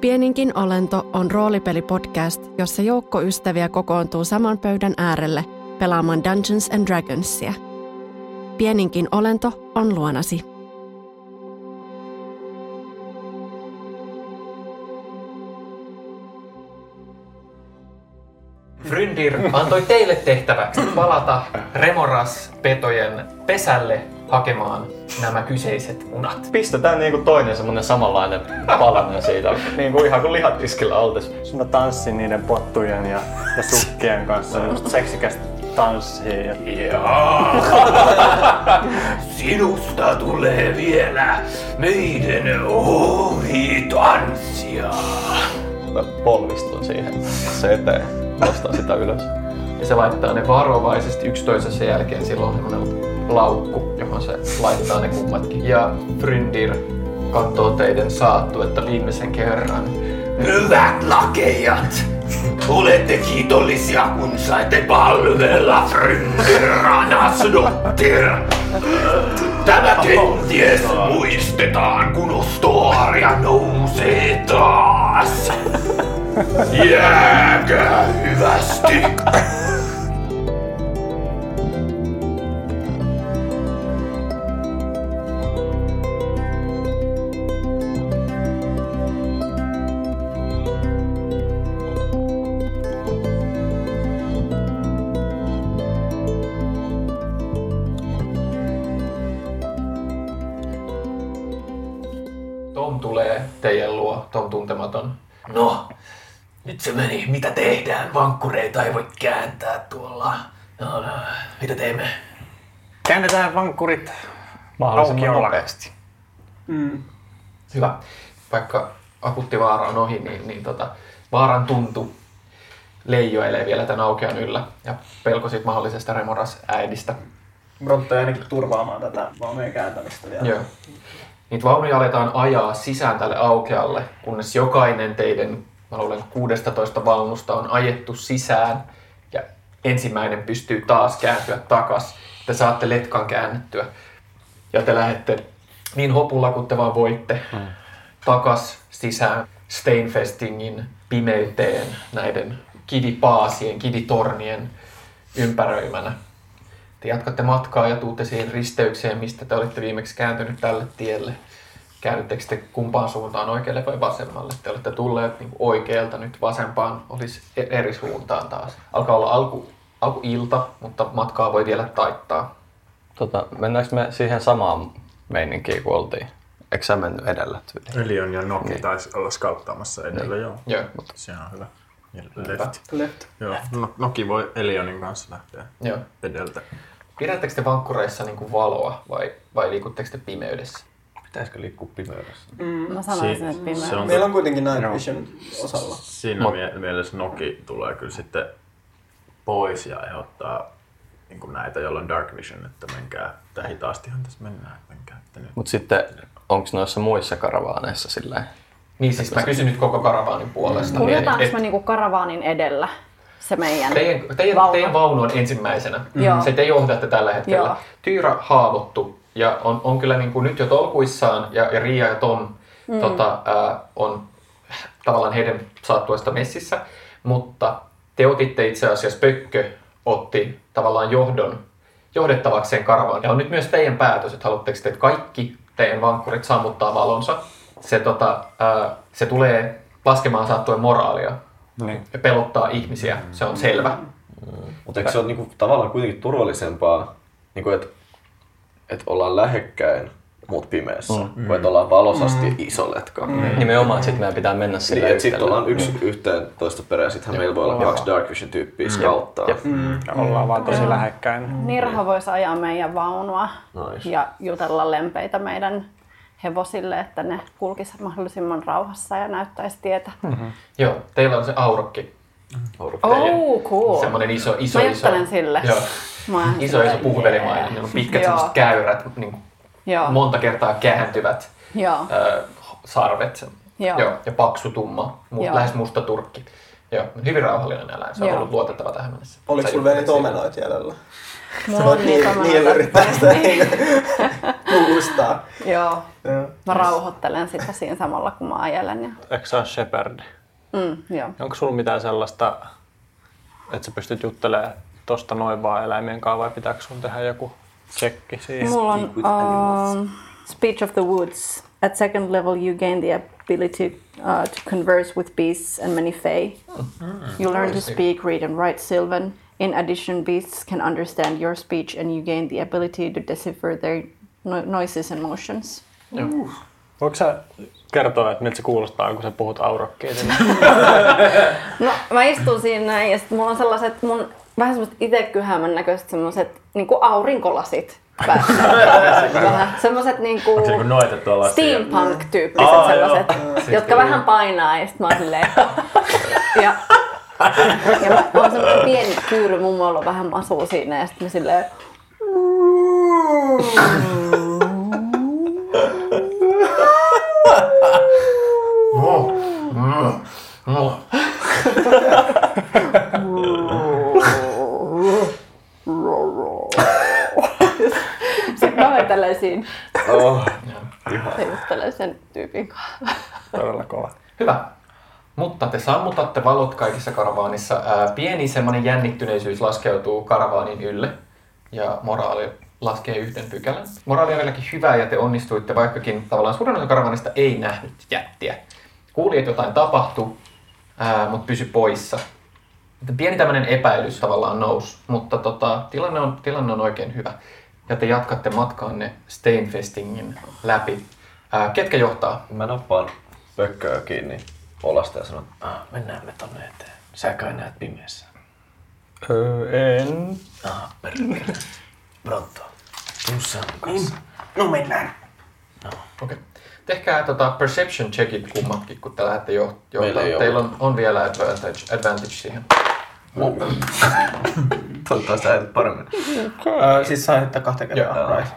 Pieninkin olento on roolipelipodcast, jossa joukko ystäviä kokoontuu saman pöydän äärelle pelaamaan Dungeons and Dragonsia. Pieninkin olento on luonasi. Fryndir antoi teille tehtäväksi palata Remoras-petojen pesälle hakemaan nämä kyseiset munat. Pistetään niinku toinen semmonen samanlainen palanen siitä, niinku ihan kuin lihatiskillä oltais. Mä tanssin niiden pottujen ja, ja sukkien kanssa. Just seksikästä tanssia. Ja... Sinusta tulee vielä meidän ohi tanssia. Mä polvistun siihen se eteen, nostan sitä ylös. Ja se laittaa ne varovaisesti yksi toisensa jälkeen. Silloin on semmoinen laukku, johon se laittaa ne kummatkin. Ja Fryndir katsoo teidän saattuetta viimeisen kerran. Hyvät lakejat, olette kiitollisia kun saitte palvella Fryndiranasdottir. Tämä kenties muistetaan, kun Ostoaria nousee taas. Jääkää hyvästi. Vankkureita ei voi kääntää tuolla. No, no, mitä teemme? Käännetään vankkurit Mahdollisimman aukiolla. nopeasti. Hyvä. Vaikka akuutti vaara on ohi, niin, niin tota, vaaran tuntu leijoilee vielä tämän aukean yllä. Ja pelko siitä mahdollisesta Remoras äidistä. Brontte ainakin turvaamaan tätä vaunujen kääntämistä vielä. Joo. Niitä vaunuja aletaan ajaa sisään tälle aukealle, kunnes jokainen teidän, luulen 16 vaunusta on ajettu sisään ja ensimmäinen pystyy taas kääntyä takas. Te saatte letkan käännettyä ja te lähdette niin hopulla kuin te vaan voitte takas sisään Steinfestingin pimeyteen näiden kivipaasien, kivitornien ympäröimänä. Te jatkatte matkaa ja tuutte siihen risteykseen, mistä te olitte viimeksi kääntynyt tälle tielle. Käännyttekö te kumpaan suuntaan, oikealle vai vasemmalle? Te olette tulleet niin oikealta, nyt vasempaan olisi e- eri suuntaan taas. Alkaa olla alku, alkuilta, mutta matkaa voi vielä taittaa. Tota, mennäänkö me siihen samaan meininkiin kuin oltiin? Eikö sä mennyt edellä tyyliin? Elion ja Noki niin. taisi olla skauttaamassa edellä, joo. Joo. Se on hyvä. Left. Left. Joo. No, Noki voi Elionin kanssa lähteä Joo. edeltä. Pidättekö te vankkureissa niin kuin valoa vai, vai liikutteko te pimeydessä? Pitäisikö liikkua pimeydessä? Mä sanoisin, Si- että pimeä. se on- Meillä on kuitenkin Night Vision osalla. Siinä Mut- mie- mielessä Noki tulee kyllä sitten pois ja ehdottaa niin kuin näitä, joilla on Dark Vision, että menkää, että hitaastihan tässä mennään, että menkää että nyt. Mutta sitten, onko noissa muissa karavaaneissa silleen? Niin siis mä kysyn nyt koko karavaanin puolesta. Kuljetaanko Et- me niinku karavaanin edellä se meidän Teidän, teidän, vaunu? teidän vaunu on ensimmäisenä. Joo. Se te johdatte tällä hetkellä. Joo. Tyyrä haavoittu ja on, on kyllä niin kuin nyt jo tolkuissaan ja, ja Ria ja Tom mm. tota, ää, on tavallaan heidän saattuesta messissä, mutta te otitte itse asiassa, Pökkö otti tavallaan johdon johdettavakseen karavaan. Ja on nyt myös teidän päätös, että haluatteko te, että kaikki teidän vankkurit sammuttaa valonsa. Se, tota, ää, se tulee laskemaan saattuen moraalia Niin. ja pelottaa ihmisiä, se on selvä. Mutta eikö se ole niinku tavallaan kuitenkin turvallisempaa, niinku että et ollaan lähekkäin, mut pimeässä, mm. että ollaan valosasti mm. iso letka. Mm. Nimenomaan, että sitten meidän pitää mennä sillä Niin, että sitten ollaan yksi yhteen toista perään, sittenhän meillä voi olla kaksi Dark Vision-tyyppiä scouttaa. Jep. Ja ollaan vaan tosi lähekkäin. Nirha voisi ajaa meidän vaunua Nice. ja jutella lempeitä meidän hevosille, että ne kulkisivat mahdollisimman rauhassa ja näyttäisi tietä. Joo, teillä on se aurokki. Oh, cool. Semmoinen iso, iso, Mä iso. sille. Joo. Mä Iso, iso puhvelimainen. yeah. Niillä on pitkät semmoiset käyrät, niin Joo. monta kertaa kääntyvät Joo. ö, sarvet. Joo. Joo. Ja paksu tumma, mu- Joo. lähes musta turkki. Joo, hyvin rauhallinen eläin. Se on Joo. ollut luotettava tähän mennessä. Oliko sulla vielä juttelit niitä omenoita jäljellä? Mulla Sä voit niin, niin yrittää sitä. Kuulostaa. Joo. Joo. Mä rauhoittelen sitä siinä samalla, kun mä ajelen. Ja... Eikö sä ole shepherd? Mm, joo. Onko sulla mitään sellaista, että sä pystyt juttelemaan tosta noin vaan eläimien kanssa vai pitääkö sun tehdä joku tsekki siihen? Mulla on um, Speech of the Woods. At second level, you gain the ability uh, to converse with beasts and many fae. You learn to speak, read, and write Sylvan. In addition, beasts can understand your speech, and you gain the ability to decipher their no- noises and motions. Voitko sä kertoa, että miltä se kuulostaa, kun sä puhut aurokkiin? No, mä istun siinä näin ja sitten mulla on sellaiset mun vähän semmoiset itekyhämän näköiset semmoiset niinku aurinkolasit päässä. vähän semmoiset niinku niinku steampunk-tyyppiset Aa, sellaiset, joo. jotka vähän painaa ja sitten mä oon silleen... ja, ja mä, mä oon semmoinen pieni kyyry, mummolla on vähän masua siinä ja sitten mä silleen... Sitten mä vetelen siinä Oh. ja juttelen sen tyypin kanssa. Todella kova. Hyvä. Mutta te sammutatte valot kaikissa karavaanissa. Ää, pieni semmoinen jännittyneisyys laskeutuu karavaanin ylle ja moraali laskee yhden pykälän. Moraali on vieläkin hyvä ja te onnistuitte, vaikkakin tavallaan suurin osa karavaanista ei nähnyt jättiä. Kuuli, että jotain tapahtui, ää, mutta pysy poissa. Että Pieni tämmöinen epäilys tavallaan nousi, mutta tota, tilanne, on, tilanne on oikein hyvä. Ja te jatkatte matkaanne Steinfestingin läpi. Ää, ketkä johtaa? Mä nappaan pökköä kiinni olasta ja sanon, Ah, mennään me tonne eteen. Sä kai näet pimeässä. Öö, en. Ah, perkele. Pronto. Tussa on kanssa. No mennään. Okei. Okay. Tehkää tota perception checkit kummatkin, kun te lähdette jo, ole. Teillä on, on vielä advantage, advantage siihen. toivottavasti sä edet paremmin. Öö, siis saa heittää kahteen kertaan. Joo. Right.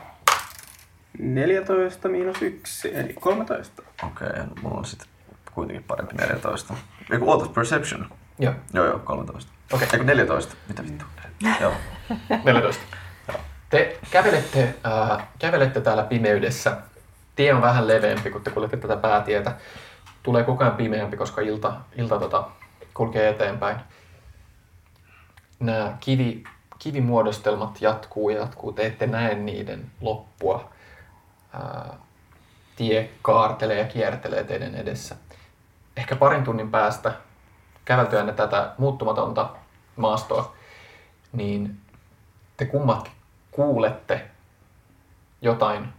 14 miinus 1, eli 13. Okei, okay, mulla on sitten kuitenkin parempi 14. Eiku, ootas perception. Joo. Joo, joo, 13. Okei. Eiku 14. Mitä vittu? joo. 14. Te kävelette, äh, kävelette täällä pimeydessä. Tie on vähän leveämpi, kun te kuljette tätä päätietä. Tulee koko ajan pimeämpi, koska ilta, ilta tota, kulkee eteenpäin. Nämä kivi, kivimuodostelmat jatkuu ja jatkuu. Te ette näe niiden loppua. Ää, tie kaartelee ja kiertelee teidän edessä. Ehkä parin tunnin päästä käveltyänne tätä muuttumatonta maastoa, niin te kummatkin kuulette jotain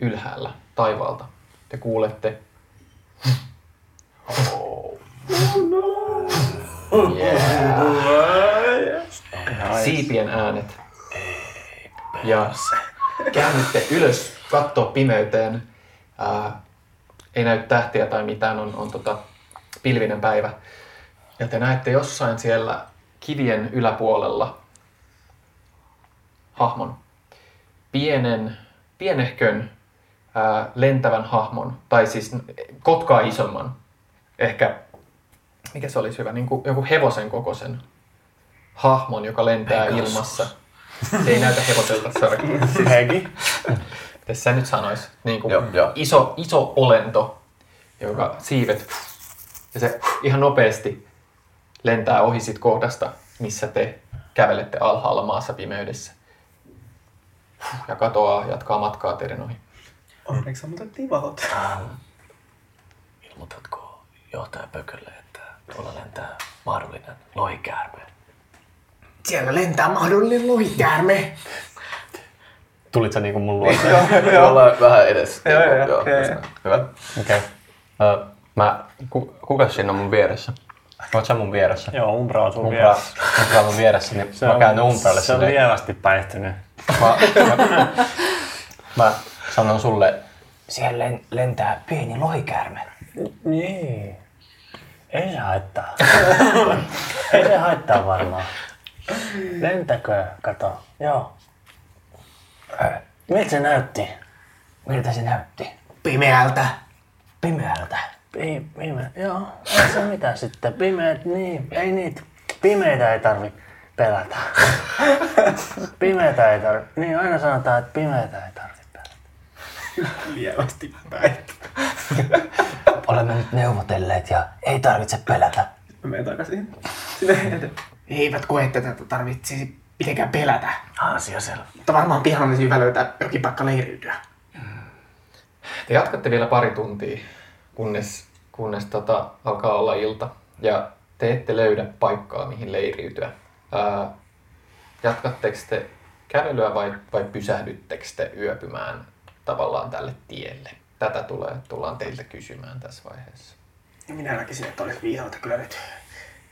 ylhäällä taivaalta. Te kuulette siipien äänet. Ja käännytte ylös katsoa pimeyteen. Ää, ei näy tähtiä tai mitään, on, on tota, pilvinen päivä. Ja te näette jossain siellä kivien yläpuolella hahmon. Pienen, pienehkön ää, lentävän hahmon, tai siis kotkaa isomman. Ehkä, mikä se olisi hyvä, niin kuin joku hevosen kokoisen hahmon, joka lentää ilmassa. Se ei näytä hevoselta, sorry. Hegi. Miten sä nyt sanois? Niin kuin Joo, joo. Iso, iso olento, joka siivet ja se ihan nopeasti lentää ohi sit kohdasta, missä te kävelette alhaalla maassa pimeydessä. Ja katoaa, jatkaa matkaa teidän ohi. Onneksi sammutettiin valot. Ilmoitatko johtaja Pökölle, että tuolla lentää mahdollinen lohikäärme? Siellä lentää mahdollinen lohikäärme. Tulit sä niinku mun luo? Me ollaan vähän edes. Joo, joo, joo. näin. Hyvä. Okei. Okay. mä, ku, kuka siinä on mun vieressä? Oot sä mun vieressä? Joo, Umbra on sun Umbra, vieressä. Umbra on mun vieressä, niin Se mä on- käännyn Umbralle Se on lievästi päihtynyt. Mä, mä, mä sanon sulle, Siellä len- lentää pieni lohikäärme. Niin. Ei se haittaa. Ei se haittaa varmaan. Lentäkö? Kato. Joo. Miltä se näytti? Miltä se näytti? Pimeältä. Pimeältä. Pi- pime. Joo. Ei se mitä sitten. Pimeät, niin. Ei niitä. Pimeitä ei tarvi pelätä. Pimeitä ei tarvi. Niin aina sanotaan, että pimeitä ei tarvi. Lievästi päin. Olemme nyt neuvotelleet ja ei tarvitse pelätä. Mä menen takaisin. Sinne eteen. Eivät koe, että tätä tarvitsisi mitenkään pelätä. Asia selvä. Mutta varmaan pian olisi hyvä löytää jokin paikka leiriytyä. Te jatkatte vielä pari tuntia, kunnes, kunnes tota, alkaa olla ilta. Ja te ette löydä paikkaa, mihin leiriytyä. Ää, jatkatteko te kävelyä vai, vai pysähdyttekö te yöpymään tavallaan tälle tielle? Tätä tulee, tullaan teiltä kysymään tässä vaiheessa. Minä näkisin, että olisi viisautta kyllä nyt.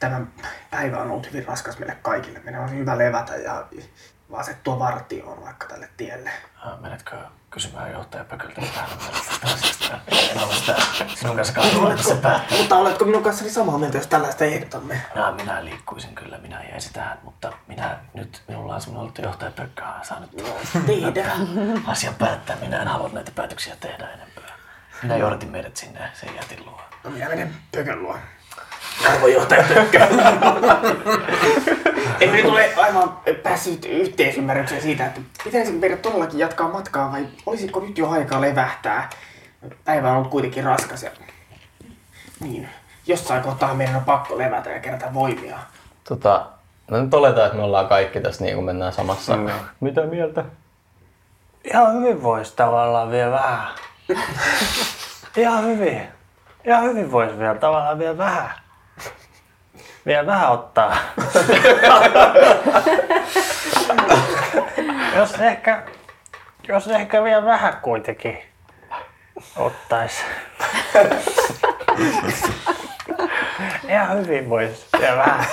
Tämä päivä on ollut hyvin raskas meille kaikille. Meidän on hyvä levätä ja asettua vartioon vaikka tälle tielle. Menetkö kysymään johtaja Pököltä? En ole sitä sinun kanssa päättää. Mutta oletko minun kanssani samaa mieltä, jos tällaista ehdotamme? No, minä liikkuisin kyllä, minä jäisin tähän, mutta minä nyt, minulla on semmoinen johtaja Pökkö, saa nyt Tehdään. asian päättää. Minä en halua näitä päätöksiä tehdä enempää. Minä johdatin meidät sinne sen jätin luo. No minä menen pökön luo. Arvojohtaja Pökkö. En nyt ole aivan päässyt yhteisymmärrykseen siitä, että pitäisikö meidän todellakin jatkaa matkaa vai olisiko nyt jo aikaa levähtää? Päivä on ollut kuitenkin raskas ja... Niin, jossain kohtaa meidän on pakko levätä ja kerätä voimia. Tota, no nyt oletaan, että me ollaan kaikki tässä niin kuin mennään samassa. Mm. Mitä mieltä? Ihan hyvin voisi tavallaan vielä vähän. Ihan hyvin. Ihan hyvin voisi vielä tavallaan vielä vähän. Vielä vähän ottaa. jos ehkä, jos ehkä vielä vähän kuitenkin ottais. Ihan hyvin voisi vielä vähän.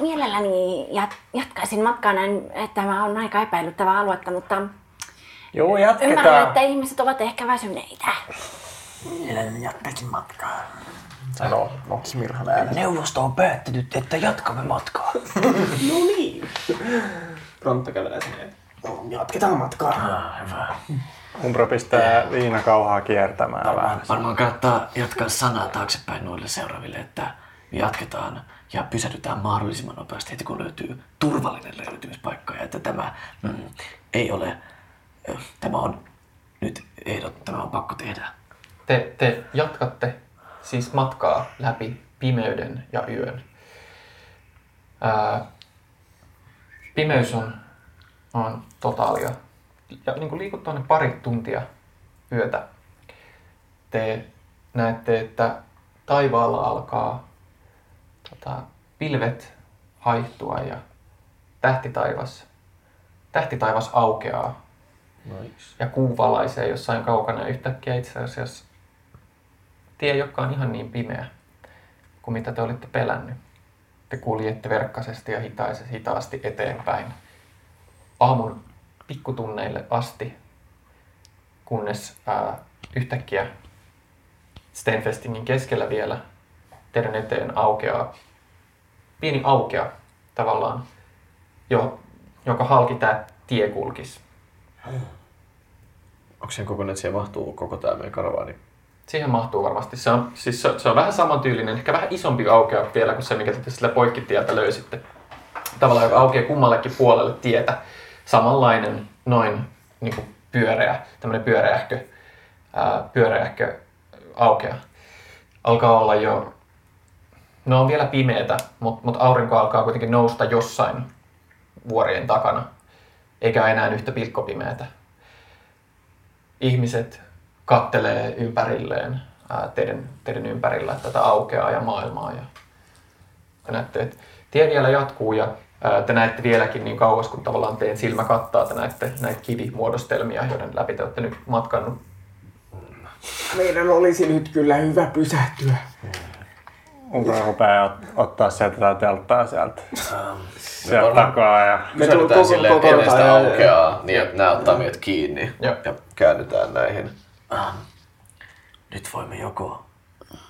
Mielelläni jat- jatkaisin matkaa näin, että tämä on aika epäilyttävä aluetta, mutta Joo, ymmärrän, jatketaan. että ihmiset ovat ehkä väsyneitä. Mielelläni jatkaisin matkaa. Sanoo Smirhan ääni. Neuvosto on päättänyt, että jatkamme matkaa. No niin. Pronto kävelee sinne. No, jatketaan matkaa. Ah, hyvä. Umbra pistää viinakauhaa kiertämään vähän. Varmaan kannattaa jatkaa sanaa taaksepäin noille seuraaville, että me jatketaan ja pysähdytään mahdollisimman nopeasti heti kun löytyy turvallinen löytymispaikka ja että tämä mm, ei ole, tämä on nyt ehdot, tämä on pakko tehdä. Te, te jatkatte siis matkaa läpi pimeyden ja yön. Ää, pimeys on, on totaalia. Ja niin kuin liikut tuonne pari tuntia yötä, te näette, että taivaalla alkaa tota, pilvet haihtua ja tähtitaivas, tähtitaivas aukeaa Nice. ja kuu valaisee jossain kaukana yhtäkkiä itse asiassa tie, joka on ihan niin pimeä kuin mitä te olitte pelännyt. Te kuljette verkkaisesti ja hitaisesti, hitaasti eteenpäin aamun pikkutunneille asti, kunnes ää, yhtäkkiä Stenfestingin keskellä vielä teidän eteen aukeaa pieni aukea tavallaan, jo, jonka halki tämä tie kulkisi. Onko sen kokoinen, että siihen mahtuu koko tämä meidän karavaani? Siihen mahtuu varmasti. Se on, siis se, se on vähän samantyylinen, ehkä vähän isompi aukea vielä kuin se, mikä te sillä poikkitieltä löysitte. Tavallaan joka aukeaa kummallekin puolelle tietä. Samanlainen, noin niin kuin pyöreä, tämmöinen pyöreähkö, ää, pyöreähkö aukea. Alkaa olla jo, no on vielä pimeätä, mutta mut aurinko alkaa kuitenkin nousta jossain vuorien takana. Eikä enää yhtä pilkkopimeätä ihmiset kattelee ympärilleen ää, teidän, teidän ympärillä tätä aukeaa ja maailmaa. Ja te näette, että tie vielä jatkuu ja ää, te näette vieläkin niin kauas, kun tavallaan teidän silmä kattaa, te näette näitä kivimuodostelmia, joiden läpi te olette nyt matkannut. Meidän olisi nyt kyllä hyvä pysähtyä. Umbra rupeaa ot- ottaa sieltä tätä telttaa sieltä, sieltä varmaan- takaa ja Me Pysähdytään koko- silleen, että edestä koko- aukeaa, niin että nämä ottaa meidät kiinni ja käännytään näihin. Ah, nyt voimme joko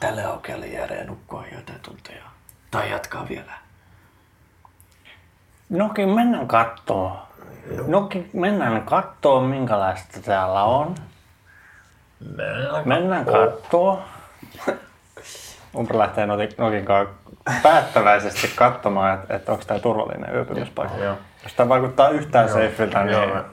tälle aukealle jäädä ja nukkua joitain tunteja, tai jatkaa vielä. Nokin mennään kattoo. Nokin mennään kattoo, minkälaista täällä on. Mennään kattoo. Umbra lähtee Nokin, kanssa päättäväisesti katsomaan, että, että onko tämä turvallinen yöpymispaikka. Joo. Jos tämä vaikuttaa yhtään seifiltä, Joo,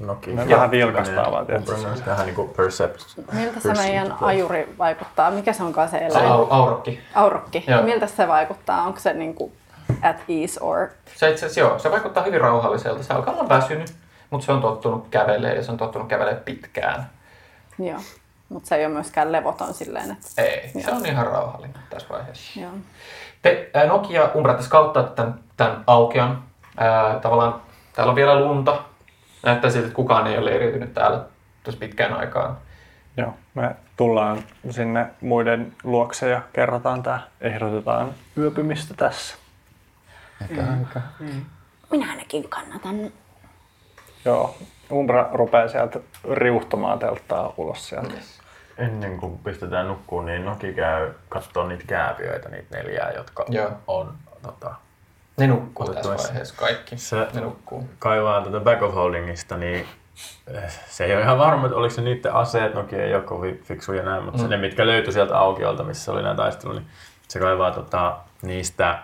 niin me vähän vilkastaa vaan, tietysti. Vähän niinku percept. Miltä se meidän ajuri vaikuttaa? Mikä se onkaan se Se eläin? au, aurokki. Aurokki. Joo. Miltä se vaikuttaa? Onko se niinku at ease or... Se itse asiassa joo, se vaikuttaa hyvin rauhalliselta. Se alkaa olla väsynyt, mutta se on tottunut kävelemään ja se on tottunut kävelemään pitkään. Joo. Mutta se ei ole myöskään levoton silleen, että... Ei, se Joo. on ihan rauhallinen tässä vaiheessa. Joo. Te Nokia Umbra te skauttaatte tämän, tämän aukean. Ää, tavallaan täällä on vielä lunta. Näyttää siltä, että kukaan ei ole leiriytynyt täällä tosi pitkään aikaan. Joo, me tullaan sinne muiden luokse ja kerrotaan tää. Ehdotetaan yöpymistä tässä. Eikä aika. Minä ainakin kannatan. Joo, Umbra rupeaa sieltä riuhtomaan telttaa ulos sieltä. Ennen kuin pistetään nukkuun, niin Noki käy katsoo niitä kääpiöitä, niitä neljää, jotka Joo. on tota, Ne nukkuu tässä edes. vaiheessa kaikki. Se Ne nukkuu. kaivaa tätä back of holdingista, niin eh, se ei ole ihan varma, että oliko se niiden aseet, Noki ei ole kovin fiksuja näin, mutta mm. Ne, mitkä löytyi sieltä aukiolta, missä oli nämä taistelu, niin se kaivaa tota, niistä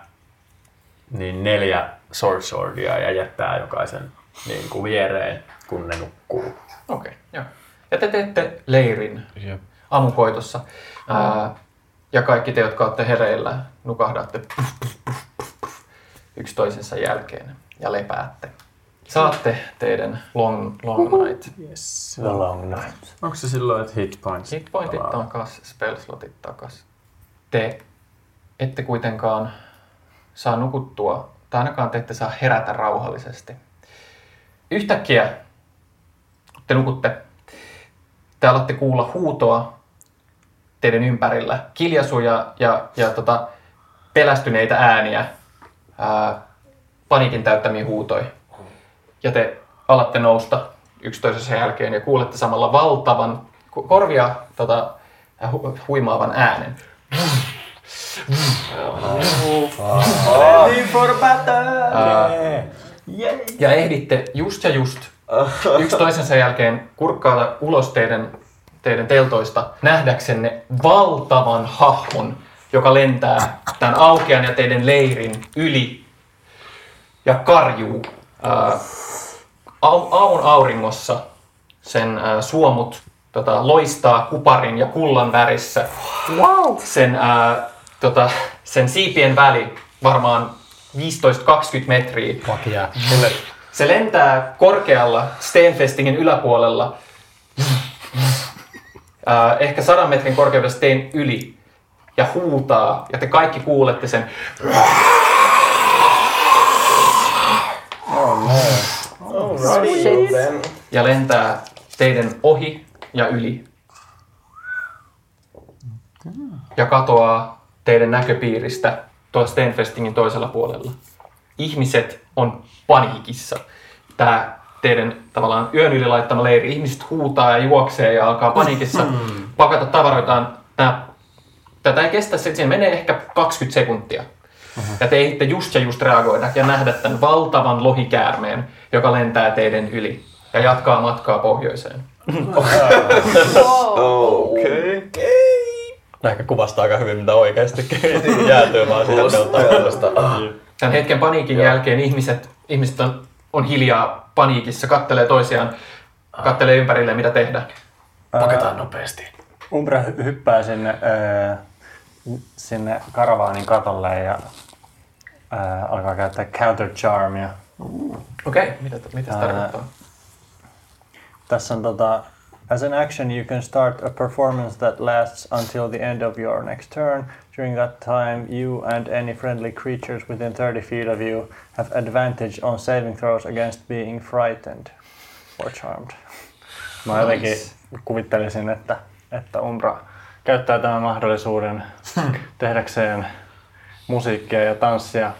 niin neljä sword swordia ja jättää jokaisen niin kuin viereen, kun ne nukkuu. Okei, okay, joo. Ja te teette leirin Jep. aamukoitossa. Ää, ja kaikki te, jotka olette hereillä, nukahdatte puff, puff, puff, yksi toisensa jälkeen ja lepäätte. Saatte teidän long, long night. Yes. The long night. Onko se silloin, että hit points? Hit pointit palaa? takas, spell slotit takas. Te ette kuitenkaan saa nukuttua, tai ainakaan te ette saa herätä rauhallisesti. Yhtäkkiä, kun te nukutte, te alatte kuulla huutoa teidän ympärillä, kiljaisuja ja, ja tota, pelästyneitä ääniä, ää, paniikin täyttämiä huutoja. Ja te alatte nousta yksi toisensa jälkeen ja kuulette samalla valtavan, ko- korvia tota, hu- huimaavan äänen. Ää, ja ehditte just ja just yksi toisensa jälkeen kurkkaada ulos teidän, teidän teltoista nähdäksenne valtavan hahmon, joka lentää tämän aukean ja teidän leirin yli ja karjuu ää, au, aamun auringossa. Sen ää, suomut tota, loistaa kuparin ja kullan värissä. Wow! Sen, ää, tota, sen siipien väli varmaan 15-20 metriä. Vakia. Se lentää korkealla Steenfestingin yläpuolella, äh, ehkä sadan metrin korkeudella Steen yli, ja huutaa, ja te kaikki kuulette sen. Shit. Ja lentää teidän ohi ja yli. Ja katoaa teidän näköpiiristä tuolla Steenfestingin toisella puolella. Ihmiset on paniikissa. Tää teidän tavallaan yön yli laittama leiri. Ihmiset huutaa ja juoksee ja alkaa paniikissa pakata tavaroitaan. Tää, tätä ei kestä, se siinä menee ehkä 20 sekuntia. Ja te ehditte just ja just reagoida ja nähdä tämän valtavan lohikäärmeen, joka lentää teidän yli ja jatkaa matkaa pohjoiseen. Okei. Ehkä kuvastaa aika hyvin, mitä oikeasti jäätyy vaan siihen telttaan. Tämän hetken paniikin jälkeen ihmiset, ihmiset on, on hiljaa paniikissa, kattelee toisiaan, kattelee ympärille mitä tehdään. Paketaan nopeasti. Umbra hy- hyppää sinne, äh, sinne karavaanin katolle ja äh, alkaa käyttää counter charmia. Okei, okay, mitä, mitä se Ää, tarkoittaa? Tässä on tota, As an action, you can start a performance that lasts until the end of your next turn. During that time, you and any friendly creatures within 30 feet of you have advantage on saving throws against being frightened or charmed. Mä jotenkin kuvittelisin, että, että Umbra käyttää tämän mahdollisuuden tehdäkseen musiikkia ja tanssia,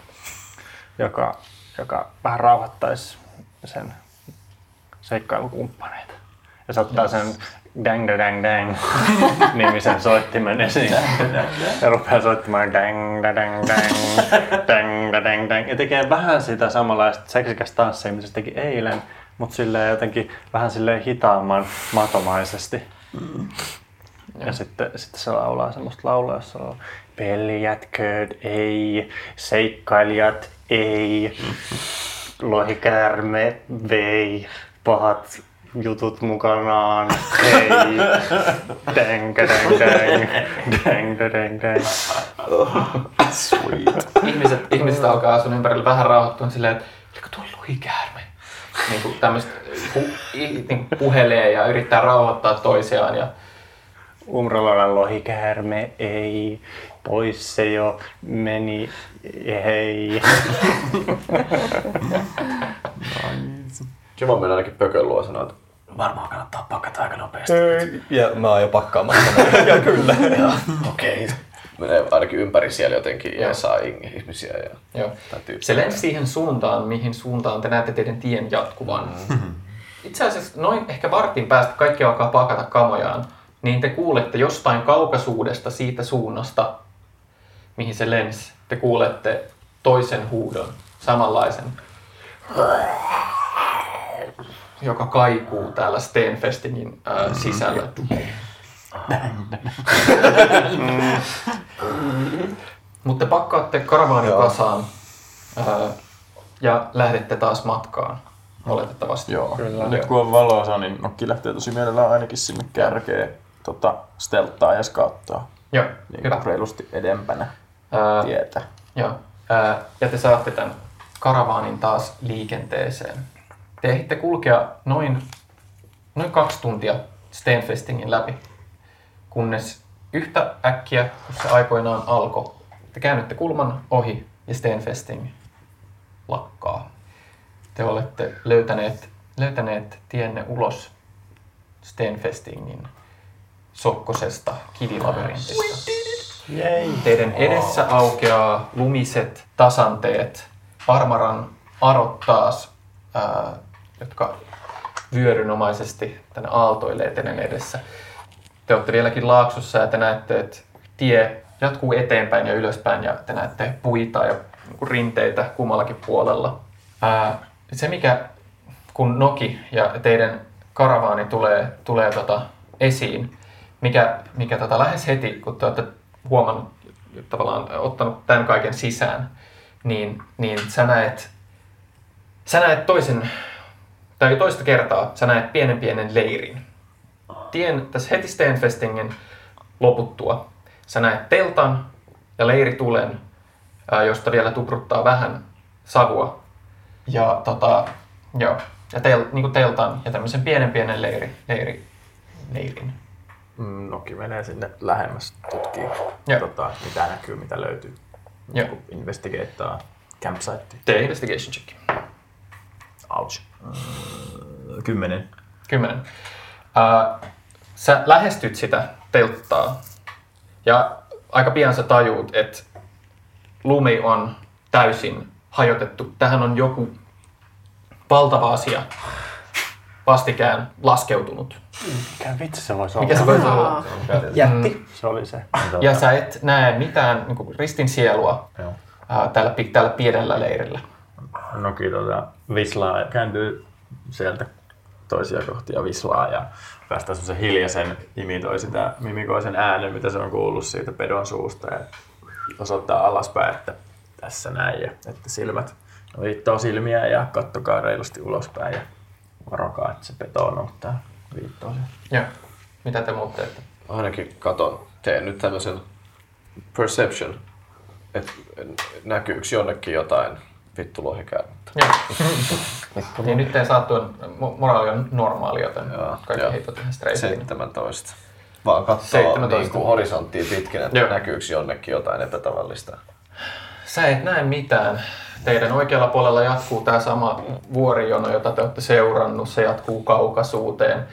joka, joka vähän rauhoittaisi sen seikkailukumppaneita. Ja se ottaa sen dang da dang dang nimisen soittimen esiin. Ja rupeaa soittamaan dang da dang dang, dang da dang dang. Ja tekee vähän sitä samanlaista seksikästä tanssia, mitä se teki eilen, mutta silleen jotenkin vähän silleen hitaamman matomaisesti. Ja sitten, sitten se laulaa semmoista laulua, jossa on pelijätköt ei, seikkailijat ei, lohikäärme vei pahat jutut mukanaan. Ei. Deng, deng, deng. Deng, deng, deng. Sweet. Ihmiset, ihmiset alkaa sun ympärillä vähän rauhoittua silleen, että oliko tuolla lohikäärme? Niin kuin tämmöistä pu, niin kuin puhelee ja yrittää rauhoittaa toisiaan. Ja Umraloran lohikäärme ei. Pois se jo meni. Hei. Kiva mennä ainakin pökön luo sanoa, että Varmaan kannattaa pakata aika nopeasti. Ja mä oon jo pakkaamassa. ja kyllä. okei. Okay. Menee ainakin ympäri siellä jotenkin ja saa ihmisiä ja Joo. Se lensi siihen suuntaan, mihin suuntaan te näette teidän tien jatkuvan. Itse asiassa noin ehkä vartin päästä, kaikki alkaa pakata kamojaan, niin te kuulette jostain kaukaisuudesta siitä suunnasta, mihin se lensi. Te kuulette toisen huudon, samanlaisen, joka kaikuu täällä Stenfestingin ää, sisällä. Mutta te pakkaatte karavaanin kasaan ää, ja lähdette taas matkaan, oletettavasti. Joo, kyllä. Nyt kun on valoisa, niin nokki lähtee tosi mielellään ainakin sinne kärkeen tota, stelttaa ja skauttaa. Joo, niin hyvä. reilusti edempänä Ää, tietä. Joo. Ää, ja te saatte tämän karavaanin taas liikenteeseen. Te ehditte kulkea noin, noin kaksi tuntia Stenfestingin läpi, kunnes yhtä äkkiä, kun se aikoinaan alkoi, te käännytte kulman ohi ja Stenfesting lakkaa. Te olette löytäneet, löytäneet tienne ulos Stenfestingin sokkosesta kivilabyrintistä. Teidän edessä aukeaa lumiset tasanteet, Parmaran arot taas, ää, jotka vyörynomaisesti tänne aaltoilee teidän edessä. Te olette vieläkin laaksossa ja te näette, että tie jatkuu eteenpäin ja ylöspäin ja te näette puita ja niinku rinteitä kummallakin puolella. Ää, se mikä, kun Noki ja teidän karavaani tulee, tulee tota esiin, mikä, mikä tota lähes heti, kun te olette huomannut, tavallaan ottanut tämän kaiken sisään, niin, niin sä näet, sä näet toisen, tai toista kertaa, sä näet pienen pienen leirin. Tien tässä heti Stenfestingen loputtua, sä näet teltan ja leiritulen, josta vielä tupruttaa vähän savua. Ja, tota, joo, ja tel, niin teltan ja tämmöisen pienen pienen leiri, leiri, leirin. Mm, Noki menee sinne lähemmäs tutkii, Joo. tota, mitä näkyy, mitä löytyy. Joo. Niin Investigateaa campsite. Tee investigation check. Ouch. Kymmenen. Kymmenen. Ää, sä lähestyt sitä telttaa ja aika pian sä tajuut, että lumi on täysin hajotettu. Tähän on joku valtava asia vastikään laskeutunut. Mikä vitsi se voisi olla? Mikä se voisi olla? Jätti. Se oli se. Ja sä et näe mitään niin kuin ristin sielua Joo. ää, tällä, tällä pienellä leirillä. Noki tota, vislaa ja kääntyy sieltä toisia kohti ja vislaa ja päästään semmoisen hiljaisen, imitoi sitä, mimikoi sen äänen, mitä se on kuullut siitä pedon suusta ja osoittaa alaspäin, että tässä näin ja että silmät viittoo silmiä ja kattokaa reilusti ulospäin ja varokaa, että se peto on ollut täällä viittoo sen. Joo. Mitä te muut teette? Ainakin katon, teen nyt tämmöisen perception, että näkyykö jonnekin jotain vittu lohikäärmettä. Joo. niin nyt te saat tuon, mo- moraali on normaali, joten kaikki joo. heitot ihan straightiin. 17. Vaan katsoo 17. niin kuin horisonttia pitkin, että Joo. näkyykö jonnekin jotain epätavallista. Sä et näe mitään. Teidän oikealla puolella jatkuu tämä sama vuorijono, jota te olette seurannut. Se jatkuu kaukaisuuteen.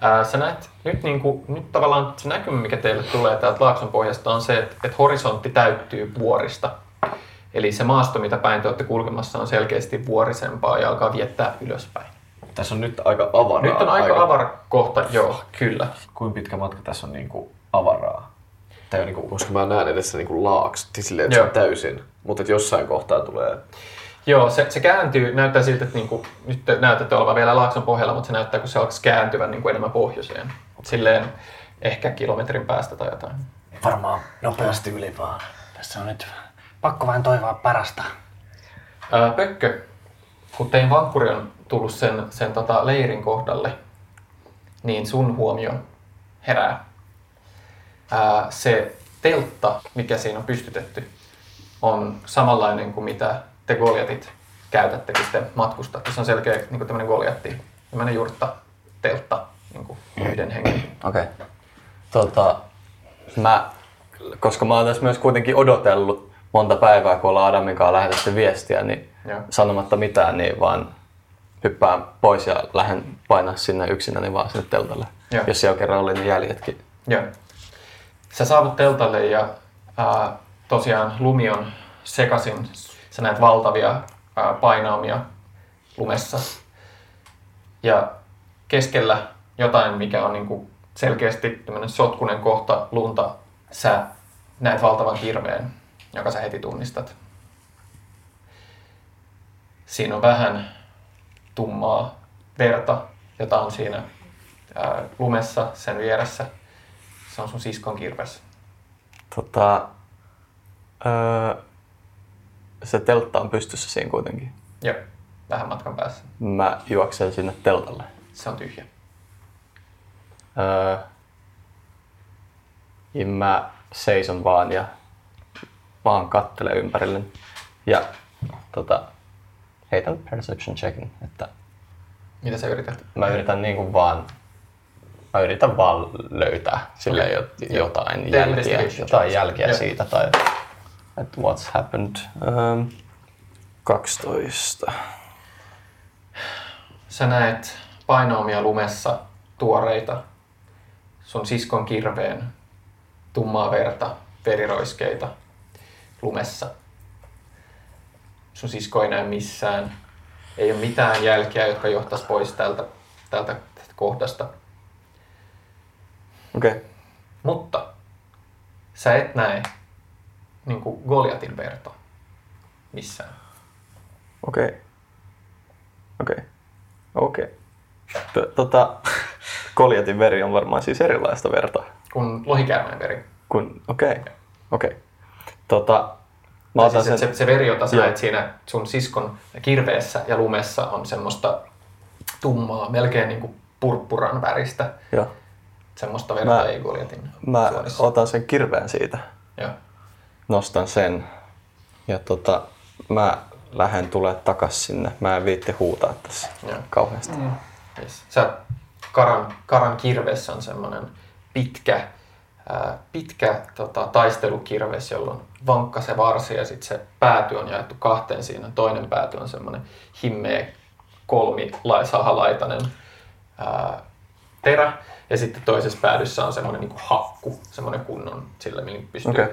Ää, sä näet nyt, niin kuin, nyt tavallaan se näkymä, mikä teille tulee täältä Laakson pohjasta, on se, että, että horisontti täyttyy vuorista. Eli se maasto, mitä päin te olette kulkemassa, on selkeästi vuorisempaa ja alkaa viettää ylöspäin. Tässä on nyt aika avaraa. Nyt on aika avara kohta, joo, kyllä. Kuinka pitkä matka tässä on niin kuin avaraa? Tai niin kuin, koska mä näen edessä niin kuin laaks, siis silleen, että se on täysin. Mutta että jossain kohtaa tulee... Joo, se, se kääntyy, näyttää siltä, että niinku, nyt te näytätte olevan vielä Laakson pohjalla, mutta se näyttää, kun se alkaisi kääntyvän niinku enemmän pohjoiseen. Silleen ehkä kilometrin päästä tai jotain. Varmaan nopeasti yli vaan. Tässä on nyt pakko vain toivoa parasta. Ää, Pökkö, kun teidän vankkuri on tullut sen, sen tota leirin kohdalle, niin sun huomio herää. Ää, se teltta, mikä siinä on pystytetty, on samanlainen kuin mitä te Goliatit käytätte, kun te matkustatte. Se on selkeä niin kuin tämmöinen Goliatti, tämmöinen jurtta, teltta, niin kuin yhden hengen. Okei. Okay. Tota, mä, koska mä oon tässä myös kuitenkin odotellut monta päivää, kun ollaan Adamin kanssa lähetetty viestiä, niin Joo. sanomatta mitään, niin vaan hyppään pois ja lähden painaa sinne yksinäni vaan sinne teltalle. Joo. Jos siellä kerran oli ne jäljetkin. Joo. Sä saavut teltalle ja ää, tosiaan lumi on sekasin. Sä näet valtavia ää, painaumia lumessa. Ja keskellä jotain, mikä on niinku selkeästi sotkunen kohta lunta, sä näet valtavan kirveen, jonka sä heti tunnistat. Siinä on vähän tummaa verta, jota on siinä ää, lumessa sen vieressä. Se on sun siskon kirves. Tota, öö, se teltta on pystyssä siinä kuitenkin. Joo, vähän matkan päässä. Mä juoksen sinne teltalle. Se on tyhjä. Öö, ja mä seison vaan ja vaan kattelen ympärille. Ja tota, heitän perception checkin, että Mitä sä yrität? mä yritän niinku vaan Mä yritän vaan löytää sille okay. jotain Tee jälkiä, jotain jälkiä Joo. siitä tai että what's happened. Um, 12. Sä näet painoamia lumessa tuoreita. Sun siskon kirveen tummaa verta, veriroiskeita lumessa. Sun sisko ei näe missään. Ei ole mitään jälkiä, jotka johtaisi pois tältä, tältä kohdasta. Okei. Okay. Mutta sä et näe niin kuin Goliatin verta missään. Okei. Okay. Okei. Okay. Okei. Okay. Tota, Koljatin veri on varmaan siis erilaista verta. Kun lohikäärmeen veri. Kun, okei. Okay. Okei. Okay. Tota, mä Tai otan siis, sen... se, se veri, jota sä näet siinä sun siskon kirveessä ja lumessa on semmoista tummaa, melkein niin kuin purppuran väristä. Joo. Semmoista verta Mä- ei Goliatin Mä suorissa. otan sen kirveen siitä. Joo. Nostan sen. Ja tota, mä lähden tulee takas sinne. Mä en viitti huutaa tässä Joo. kauheasti. Mm. Yes. Sä, karan, karan kirves on semmoinen pitkä, ää, pitkä tota, taistelukirves, jolla on vankka se varsi ja sitten se pääty on jaettu kahteen siinä. Toinen pääty on semmoinen himmeä kolmisahalaitainen ää, terä. Ja sitten toisessa päädyssä on semmoinen niin hakku, semmoinen kunnon, sillä millä pystyy, okay.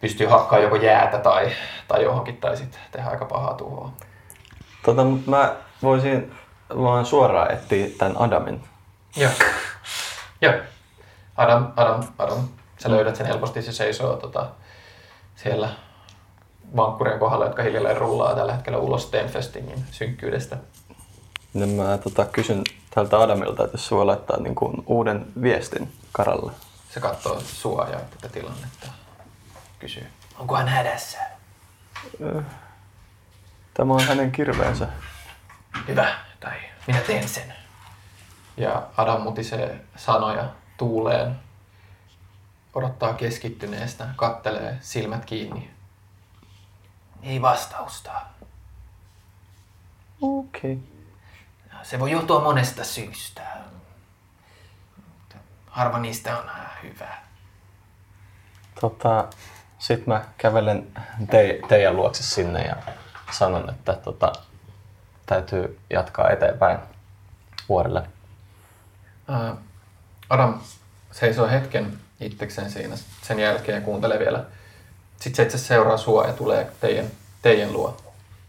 pystyy hakkaa joko jäätä tai, tai johonkin, tai sitten tehdä aika pahaa tuhoa. Tota, mut mä voisin vaan suoraan etsiä tämän Adamin. Joo. Joo. Adam, Adam, Adam. Sä löydät sen helposti, se seisoo tota, siellä vankkurien kohdalla, jotka hiljalleen rullaa tällä hetkellä ulos Stenfestingin synkkyydestä. Niin mä tota, kysyn tältä Adamilta, että jos voi laittaa niin kuin uuden viestin Karalle. Se katsoo sua ja tätä tilannetta. Kysyy. Onko hän hädässä? Tämä on hänen kirveensä. Hyvä, tai minä teen sen. Ja Adam mutisee sanoja tuuleen. Odottaa keskittyneestä, kattelee silmät kiinni. Ei vastausta. Okei. Okay. Se voi johtua monesta syystä. Harva niistä on äh, hyvä. Tota, sit mä kävelen te, teidän luokse sinne ja sanon, että tota, täytyy jatkaa eteenpäin vuorelle. Ää, Adam seisoo hetken itsekseen siinä sen jälkeen ja kuuntelee vielä. Sitten se itse seuraa sua ja tulee teidän, teidän luo.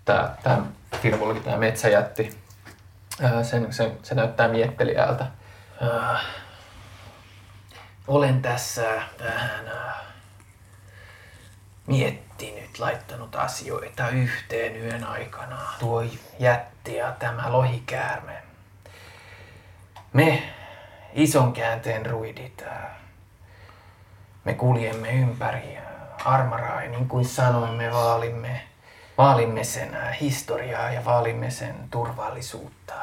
Tää, tää Firbolgi, tää metsäjätti. Ää, Sen, sen, se näyttää miettelijältä. Olen tässä vähän äh, miettinyt, laittanut asioita yhteen yön aikana. Tuo jätti ja tämä lohikäärme. Me ison käänteen ruidit, me kuljemme ympäri Armaraa ja niin kuin sanoin, me vaalimme vaalimme sen historiaa ja vaalimme sen turvallisuutta.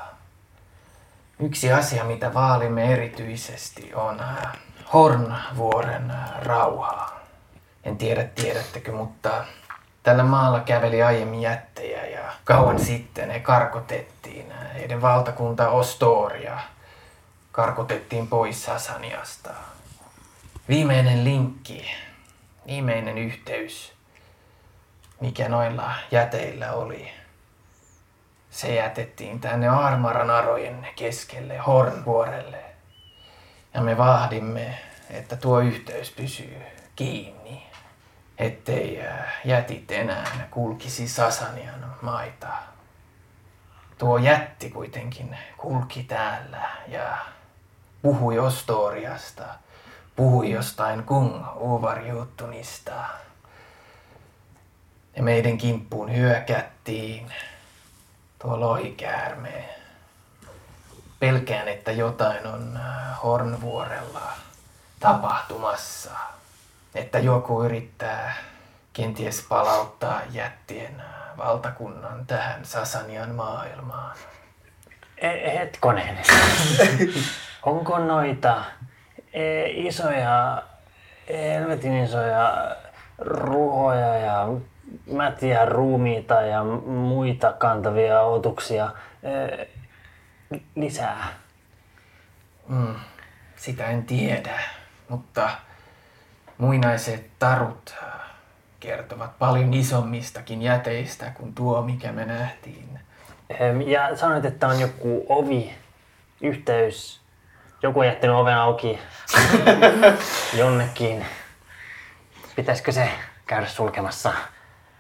Yksi asia, mitä vaalimme erityisesti, on äh, Hornvuoren äh, rauhaa. En tiedä, tiedättekö, mutta tällä maalla käveli aiemmin jättejä ja kauan sitten he karkotettiin. Heidän valtakunta Ostoria karkotettiin pois Sasaniasta. Viimeinen linkki, viimeinen yhteys, mikä noilla jäteillä oli, se jätettiin tänne Armaran arojen keskelle, Hornvuorelle. Ja me vahdimme, että tuo yhteys pysyy kiinni, ettei äh, jätit enää kulkisi Sasanian maita. Tuo jätti kuitenkin kulki täällä ja puhui Ostoriasta, puhui jostain Kung Uvarjuuttunista. Ja meidän kimppuun hyökättiin tuo lohikäärme. Pelkään, että jotain on äh, Hornvuorella tapahtumassa. Että joku yrittää kenties palauttaa jättien äh, valtakunnan tähän Sasanian maailmaan. E- hetkonen. Onko noita e, isoja, helvetin isoja ruhoja ja mätiä ruumiita ja muita kantavia otuksia e, lisää? Mm, sitä en tiedä, mutta muinaiset tarut äh, kertovat paljon isommistakin jäteistä kuin tuo, mikä me nähtiin. Ja sanoit, että on joku ovi, yhteys. Joku on jättänyt oven auki jonnekin. Pitäisikö se käydä sulkemassa?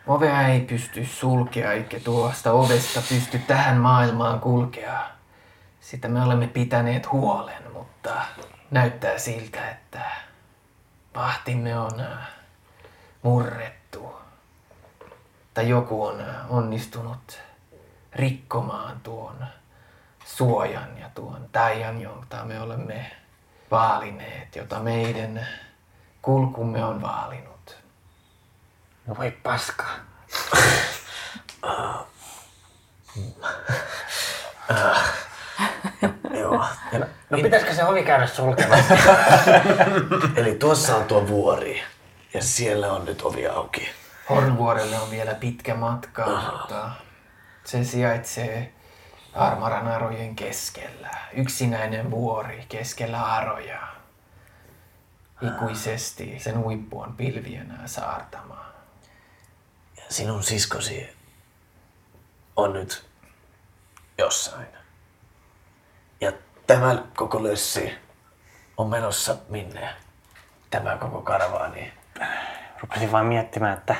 Ovea ei pysty sulkea, eikä tuosta ovesta pysty tähän maailmaan kulkea. Sitä me olemme pitäneet huolen, mutta näyttää siltä, että pahtimme on äh, murrettu. Tai joku on äh, onnistunut rikkomaan tuon suojan ja tuon taian, jota me olemme vaalineet, jota meidän kulkumme on vaalinut. No voi paska. Joo. No pitäisikö se ovi käydä sulkemassa? Eli tuossa on tuo vuori ja siellä on nyt ovi auki. Hornvuorelle on vielä pitkä matka, mutta se sijaitsee Armaran arojen keskellä. Yksinäinen vuori keskellä aroja. Ikuisesti sen huippu on pilvien saartama. Sinun siskosi on nyt jossain. Ja tämä koko lössi on menossa minne? Tämä koko karavaani. Rupesin vain miettimään, että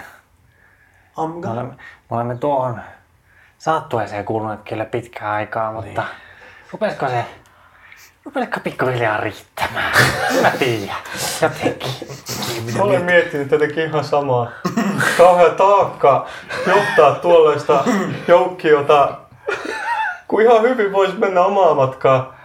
me olemme, me olemme tuohon saattueeseen kuuluneet kyllä pitkään aikaa, mutta rupesiko se, rupesiko pikkuhiljaa riittämään? Mä tiedän, jotenkin. Mä olen miettinyt tätäkin ihan samaa. Kauhea taakka johtaa tuollaista joukkiota, kun ihan hyvin voisi mennä omaa matkaa.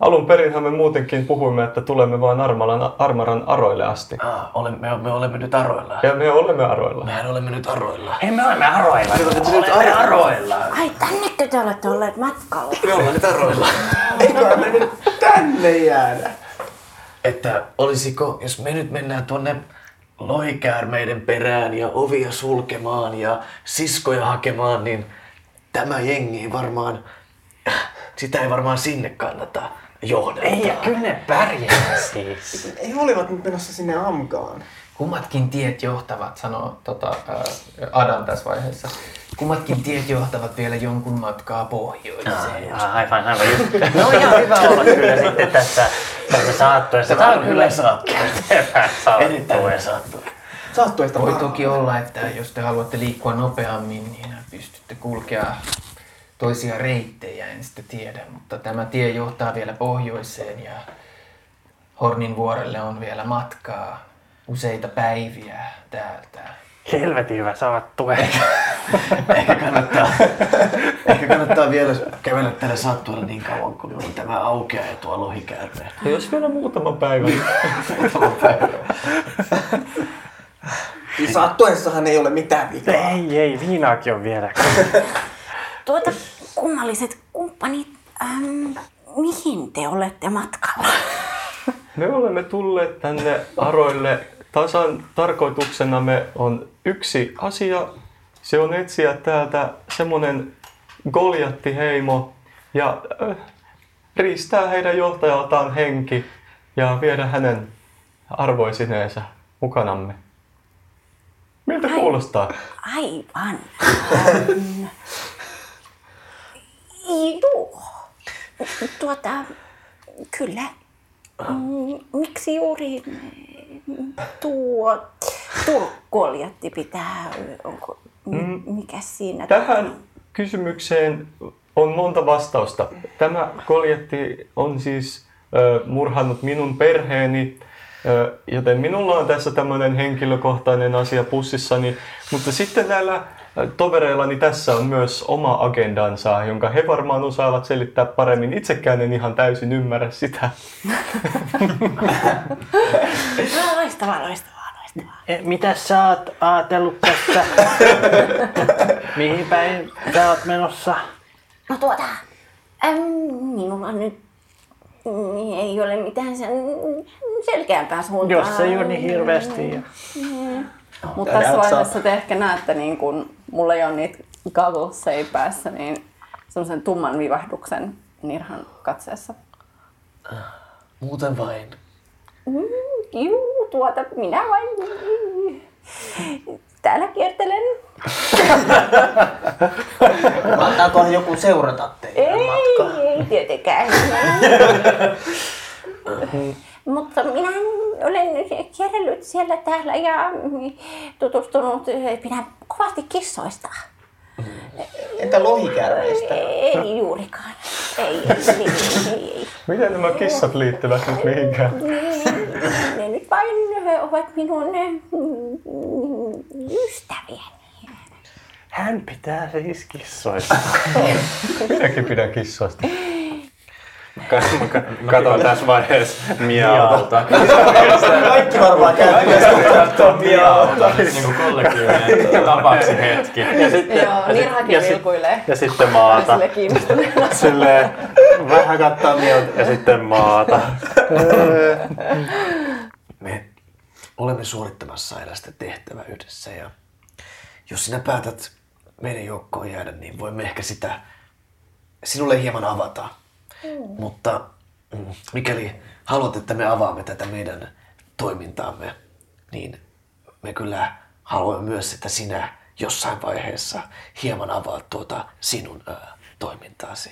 Alun perinhän me muutenkin puhuimme, että tulemme vain Armalan, Armaran aroille asti. Ah, olemme, me, me olemme nyt aroilla. Ja me olemme aroilla. Mehän olemme nyt aroilla. Ei me olemme aroilla. Me olemme nyt aroilla. Ai tännekö te olette olleet matkalla? Me ollaan nyt aroilla. Eiköhän me nyt tänne jäädä. Että olisiko, jos me nyt mennään tuonne lohikäärmeiden perään ja ovia sulkemaan ja siskoja hakemaan, niin tämä jengi varmaan, sitä ei varmaan sinne kannata johdattaa. Ei, ja kyllä ne pärjää siis. Ei olivat nyt menossa sinne Amgaan. Kummatkin tiet johtavat, sanoo tota, ää, Adam tässä vaiheessa. Kummatkin tiet johtavat vielä jonkun matkaa pohjoiseen. Ah, aivan, aivan just. No ihan hyvä olla kyllä sitten tässä, tässä saattuessa. Tämä on kyllä saattu. Erittäin Erittäin saattu. Saattuesta Voi toki olla, että jos te haluatte liikkua nopeammin, niin pystytte kulkea toisia reittejä, en sitä tiedä. Mutta tämä tie johtaa vielä pohjoiseen ja Hornin vuorelle on vielä matkaa useita päiviä täältä. Helvetin hyvä saattue. Ehkä kannattaa, ehkä kannattaa vielä kävellä tällä saattuella niin kauan, kun tämä aukeaa ja tuo lohikäärme. Jos vielä muutama päivä. Saattuessahan ei ole mitään vikaa. Ei, ei, viinaakin on vielä. Tuota, kummalliset kumppanit, ähm, mihin te olette matkalla? Me olemme tulleet tänne Aroille. Tasan tarkoituksenamme on yksi asia. Se on etsiä täältä semmonen Goljatti-heimo ja äh, riistää heidän johtajaltaan henki ja viedä hänen arvoisineensa mukanamme. Miltä Ai. kuulostaa? Aivan. Ähm, joo. Tuota, kyllä. Mm, Miksi juuri tuo turkkoljatti pitää, onko, Mm. mikä siinä? Tähän kysymykseen on monta vastausta. Tämä koljetti on siis ö, murhannut minun perheeni, ö, joten minulla on tässä tämmöinen henkilökohtainen asia pussissani. Mutta sitten näillä tovereillani tässä on myös oma agendansa, jonka he varmaan osaavat selittää paremmin. Itsekään en ihan täysin ymmärrä sitä. Ah, Loistavaa, loistavaa, loistavaa. E, Mitä sä oot ajatellut tässä? Mihin päin sä oot menossa? No tuota, äm, minulla nyt mm, ei ole mitään sen selkeämpää suuntaa. Jos ei ole niin hirveästi. Ja... Mm. Mutta tässä vaiheessa te ehkä näette, niin kun mulla ei ole niitä goggles ei päässä, niin semmoisen tumman vivahduksen Nirhan katseessa. Muuten vain. Mm, juu, tuota, minä vain täällä kiertelen. Mahtaako joku seurata teitä Ei, matkaa? ei tietenkään. Mutta minä olen kierrellyt siellä täällä ja tutustunut, pidän kovasti kissoista. Entä lohikäärmeistä? Ei juurikaan. Ei, ei, ei. Miten nämä kissat liittyvät nyt mihinkään? Niin, ne nyt vain ovat minun mm, ystäviäni. Hän pitää siis kissoista. Minäkin pidän kissoista. Katon tässä vaiheessa miauta. Kaikki varmaan käyttävät miauta. Niin kuin kollektiivinen tapaksi hetki. Ja sitten, ja, sit, vilkuilee. ja sitten maata. Silleen vähän kattaa miauta ja sitten maata. Me olemme suorittamassa erästä tehtävää yhdessä ja jos sinä päätät meidän joukkoon jäädä, niin voimme ehkä sitä sinulle hieman avata. Mutta mm, mikäli haluat, että me avaamme tätä meidän toimintaamme, niin me kyllä haluamme myös, että sinä jossain vaiheessa hieman avaat tuota sinun ö, toimintaasi.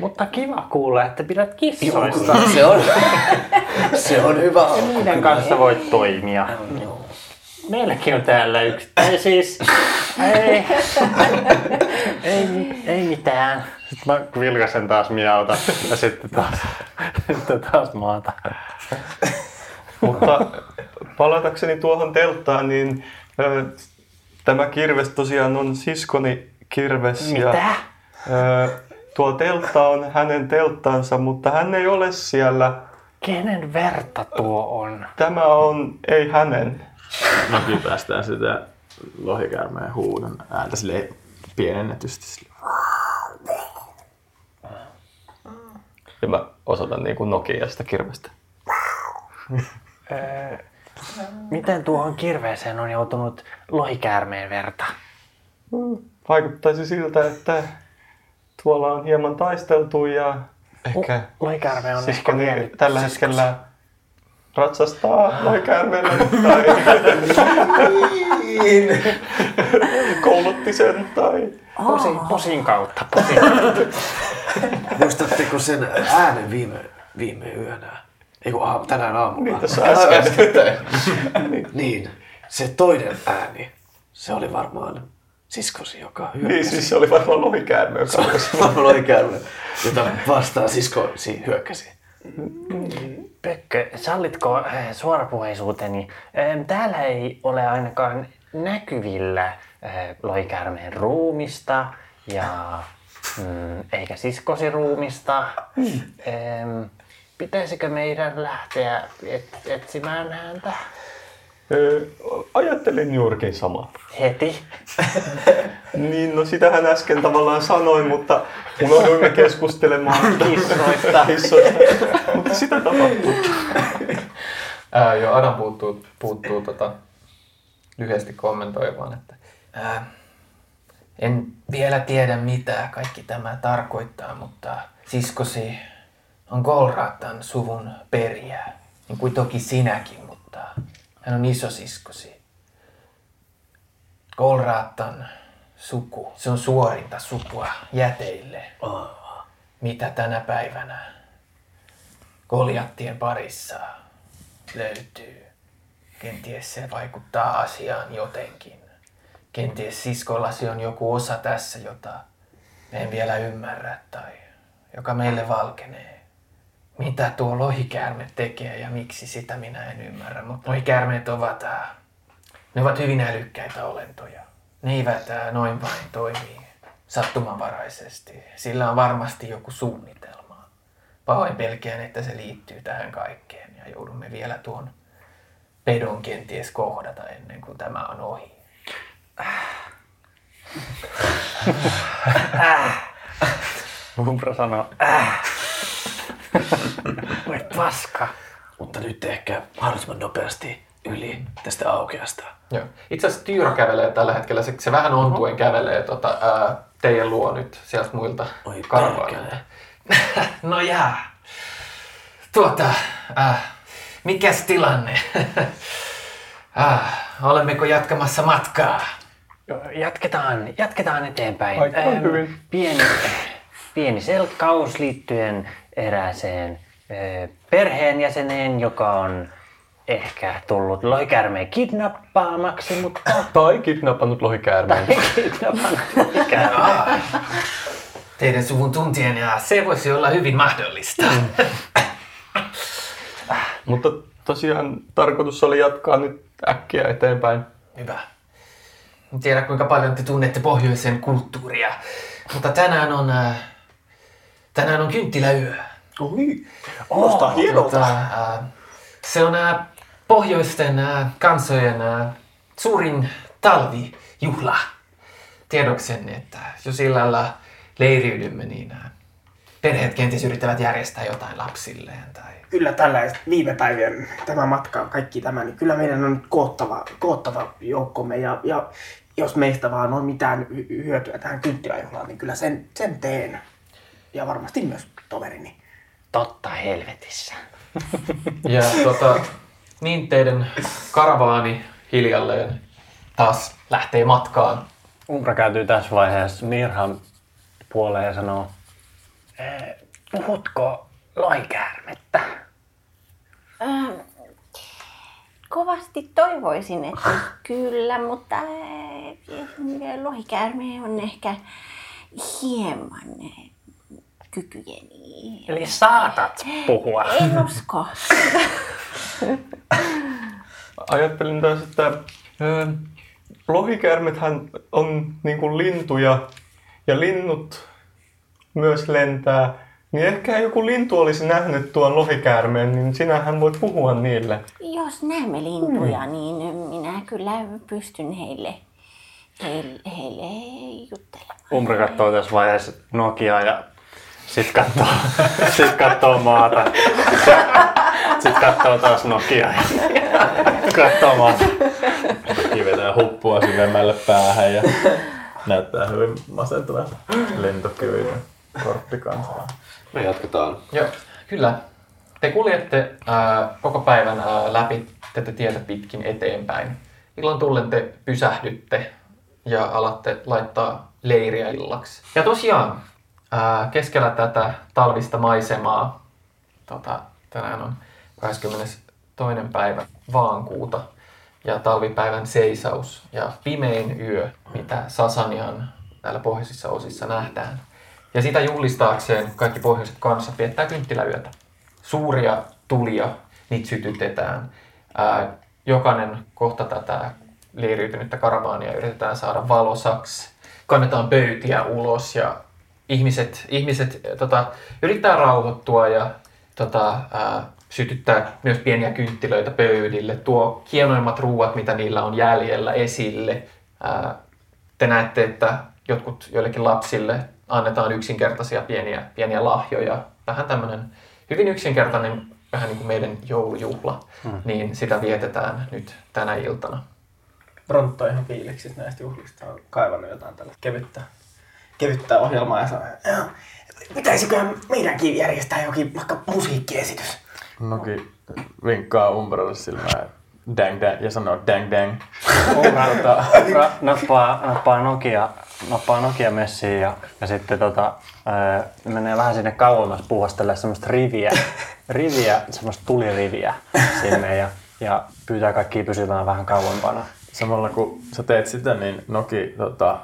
Mutta kiva kuulla, että pidät Joo, kissoista. kyllä, se on, se on hyvä Ja alku. niiden kanssa voit toimia. Meilläkin on täällä yksi. Ei siis. Ei. ei, ei mitään. Sitten mä vilkasen taas miauta ja sitten taas, sitten taas maata. Mutta palatakseni tuohon telttaan, niin ö, tämä kirves tosiaan on siskoni kirves. Ja, Mitä? ö, tuo teltta on hänen telttansa, mutta hän ei ole siellä. Kenen verta tuo on? Tämä on ei hänen. Mäkin päästään sitä lohikäärmeen huudon ääntä silleen pienennetysti. silleen. Ja mä osoitan niin kuin Nokia sitä kirvestä. Öö, miten tuohon kirveeseen on joutunut lohikäärmeen verta? Vaikuttaisi siltä, että tuolla on hieman taisteltu ja ehkä Lohikäärme on ehkä siskoni vienyt tällä hetkellä ratsastaa lohikäärmeellä tai koulutti sen tai Posin, posin kautta. Posin. Muistatteko sen äänen viime, viime yönä? Ei kun aamu, tänään aamulla. Niin, tässä äsken. niin, se toinen ääni, se oli varmaan siskosi, joka hyökkäsi. Niin, siis se oli varmaan lohikäärme, joka alkoi Varmaan oli käärme, jota vastaan siskosi hyökkäsi. Pökkö, sallitko eh, suorapuheisuuteni? Täällä ei ole ainakaan näkyvillä eh, lohikäärmeen ruumista ja mm, eikä siskosi ruumista. Em, Pitäisikö meidän lähteä et, etsimään häntä? Ö, ajattelin juurikin sama. Heti. Niin, no sitähän äsken tavallaan sanoin, mutta unohduimme keskustelemaan Kissoista. Kissoista. mutta sitä tapahtuu. Ää, joo, Adam puuttuu, puuttuu tota, lyhyesti kommentoi vaan, että ää, en vielä tiedä mitä kaikki tämä tarkoittaa, mutta siskosi on Golratan suvun periä, niin kuin toki sinäkin, mutta hän on isosiskosi. Golratan suku, se on suorinta sukua jäteille. Mitä tänä päivänä Goliattien parissa löytyy. Kenties se vaikuttaa asiaan jotenkin. Kenties siskollasi on joku osa tässä, jota me en vielä ymmärrä tai joka meille valkenee. Mitä tuo lohikäärme tekee ja miksi sitä minä en ymmärrä, mutta lohikäärmeet ovat, äh, ne ovat hyvin älykkäitä olentoja. Ne eivät äh, noin vain toimi sattumanvaraisesti. Sillä on varmasti joku suunnitelma. Pahoin pelkään, että se liittyy tähän kaikkeen ja joudumme vielä tuon pedon kenties kohdata ennen kuin tämä on ohi. Umbra sanoo, äh. Voi paska. Mutta nyt ehkä mahdollisimman nopeasti yli tästä aukeasta. Joo. Itse asiassa Tyyro kävelee tällä hetkellä, se, se vähän ontuen kävelee tota, ää, teidän luo nyt sieltä muilta Oi karvailta. no jää. Tuota, äh, mikäs tilanne? äh, olemmeko jatkamassa matkaa? Jatketaan, jatketaan eteenpäin. Aika Ähm, hyvin. Pieni, pieni selkkaus liittyen erääseen äh, perheenjäseneen, joka on ehkä tullut lohikärmeen kidnappaamaksi, mutta Tai kidnappannut lohikäärmeen. kidnappannut lohikäärmeen. Teidän suvun tuntien ja se voisi olla hyvin mahdollista. Mutta tosiaan tarkoitus oli jatkaa nyt äkkiä eteenpäin. Hyvä. En tiedä kuinka paljon te tunnette pohjoisen kulttuuria, mutta tänään on, äh, tänään on kynttiläyö. Oi, kuulostaa hienolta. Tota, äh, se on äh, pohjoisten äh, kansojen äh, suurin talvijuhla. Tiedoksenne, että jos illalla leiriydymme, niin äh, perheet kenties yrittävät järjestää jotain lapsilleen. Tai... Kyllä tällaiset viime päivien tämä matka, kaikki tämä, niin kyllä meidän on koottava, koottava joukkomme ja, ja jos meistä vaan on mitään hy- hyötyä tähän kynttiläjuhlaan, niin kyllä sen, sen teen. Ja varmasti myös toverini. Totta helvetissä. Ja tota, niin teidän karavaani hiljalleen taas lähtee matkaan. Umbra kääntyy tässä vaiheessa Mirhan puoleen ja sanoo, Puhutko lohikäärmettä? Ähm, kovasti toivoisin, että kyllä, mutta äh, lohikäärme on ehkä hieman äh, kykyjeni. Eli saatat puhua. En usko. Ajattelin taas, että ö, lohikäärmethän on niin kuin lintuja ja linnut myös lentää. Niin ehkä joku lintu olisi nähnyt tuon lohikäärmeen, niin sinähän voit puhua niille. Jos näemme lintuja, niin minä kyllä pystyn heille, heille, heille juttelemaan. Umbra katsoo tässä vaiheessa Nokiaa ja sit katsoo, sit katsoo maata. Sitten katsoo taas Nokiaa ja katsoo maata. Kivetään huppua syvemmälle päähän ja näyttää hyvin masentava lentokyvyinen korppikansaa. Me jatketaan. Joo, kyllä. Te kuljette ää, koko päivän ää, läpi tätä tietä pitkin eteenpäin. Illan tullen te pysähdytte ja alatte laittaa leiriä illaksi. Ja tosiaan, ää, keskellä tätä talvista maisemaa, tota, tänään on 22. päivä vaankuuta ja talvipäivän seisaus ja pimein yö, mitä Sasanian täällä pohjoisissa osissa nähdään. Ja sitä juhlistaakseen kaikki pohjoiset kansat viettää kynttiläyötä. Suuria tulia, niitä sytytetään. Ää, jokainen kohta tätä leiriytynyttä karavaania yritetään saada valosaksi. Kannetaan pöytiä ulos ja ihmiset, ihmiset tota, yrittää rauhoittua ja tota, ää, sytyttää myös pieniä kynttilöitä pöydille, tuo hienoimmat ruuat, mitä niillä on jäljellä esille. Ää, te näette, että jotkut joillekin lapsille annetaan yksinkertaisia pieniä, pieniä lahjoja. Vähän tämmöinen hyvin yksinkertainen, vähän niin kuin meidän joulujuhla, Hmm. niin sitä vietetään nyt tänä iltana. Brontta on ihan fiiliksis näistä juhlista. On kaivannut jotain tällä kevyttä, kevyttä ohjelmaa ja sanoo. Pitäisiköhän meidänkin järjestää jokin vaikka musiikkiesitys? Noki vinkkaa Umbralle silmään dang dang ja sanoo dang dang. Umbra, Umbra nappaa, nappaa Nokia, nappaa Nokia messiin ja, ja sitten tota, ää, menee vähän sinne kauemmas puuhastelee semmoista riviä, riviä, semmoista tuliriviä sinne ja, ja pyytää kaikkia pysymään vähän kauempana. Samalla kun sä teet sitä, niin Noki tota,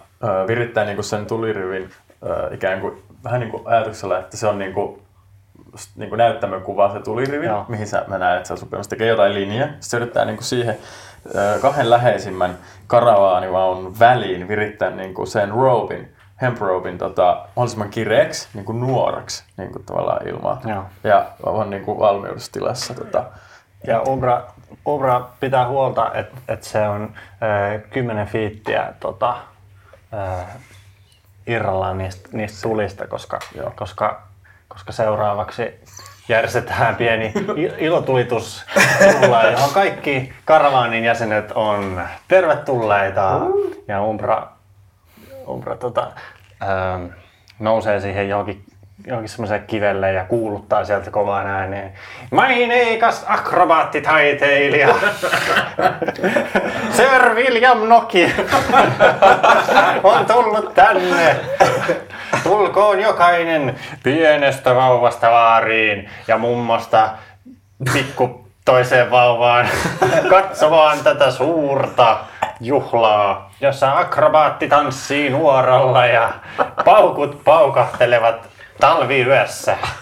virittää niinku sen tulirivin ikään kuin vähän niin kuin ajatuksella, että se on niin kuin, niin kuin näyttämön kuva se tulirivi, Joo. mihin sä, mä näen, että se on sopimassa tekee jotain linjaa. Sitten se yrittää niin kuin siihen kahden läheisimmän karavaanivaunun väliin virittää niin kuin sen robin, hemp robin tota, mahdollisimman kireeksi, niin kuin nuoraksi niin kuin tavallaan ilmaa. Joo. Ja on niin kuin valmiudestilassa. Tota, Ja Umbra, Umbra pitää huolta, että et se on ö, 10 fiittiä tota, ö, irrallaan niistä, niistä tulista, koska, koska, koska seuraavaksi järjestetään pieni ilotulitus, johon kaikki karavaanin jäsenet on tervetulleita. Ja Umbra, Umbra tota, ö, nousee siihen johonkin johonkin semmoiselle kivelle ja kuuluttaa sieltä kovaan ääneen. Maineikas akrobaattitaiteilija! Sir William Noki on tullut tänne. Tulkoon jokainen pienestä vauvasta vaariin ja mummosta pikku toiseen vauvaan katsomaan tätä suurta juhlaa, jossa akrobaatti tanssii nuoralla ja paukut paukahtelevat Danne VUS.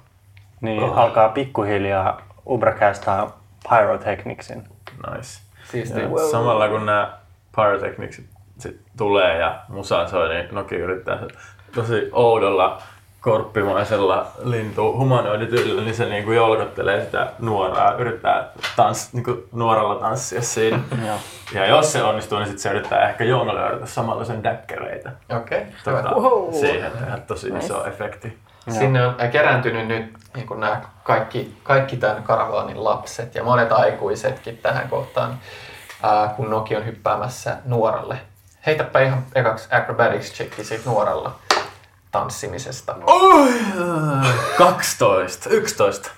Niin alkaa pikkuhiljaa Umbra castaa Pyrotechnicsin. Nice. Siistiä. Ja Samalla kun nämä pyrotechnicsit sit tulee ja musa soi, niin Noki yrittää se tosi oudolla korppimaisella lintu humanoidityllä, niin se niinku jolkottelee sitä nuoraa, yrittää tans, niinku nuoralla tanssia siinä. Ja jos se onnistuu, niin sit se yrittää ehkä jonglöörata samalla sen däkkäreitä. Okei, Tota, hyvä. siihen tehdä tosi iso efekti. Sinne on äh, kerääntynyt nyt niin kuin nämä kaikki, kaikki tämän karavaanin lapset ja monet aikuisetkin tähän kohtaan, ää, kun Noki on hyppäämässä nuoralle. Heitäpä ihan ekaksi acrobatics checki siitä nuoralla tanssimisesta. Oi, 12, 11.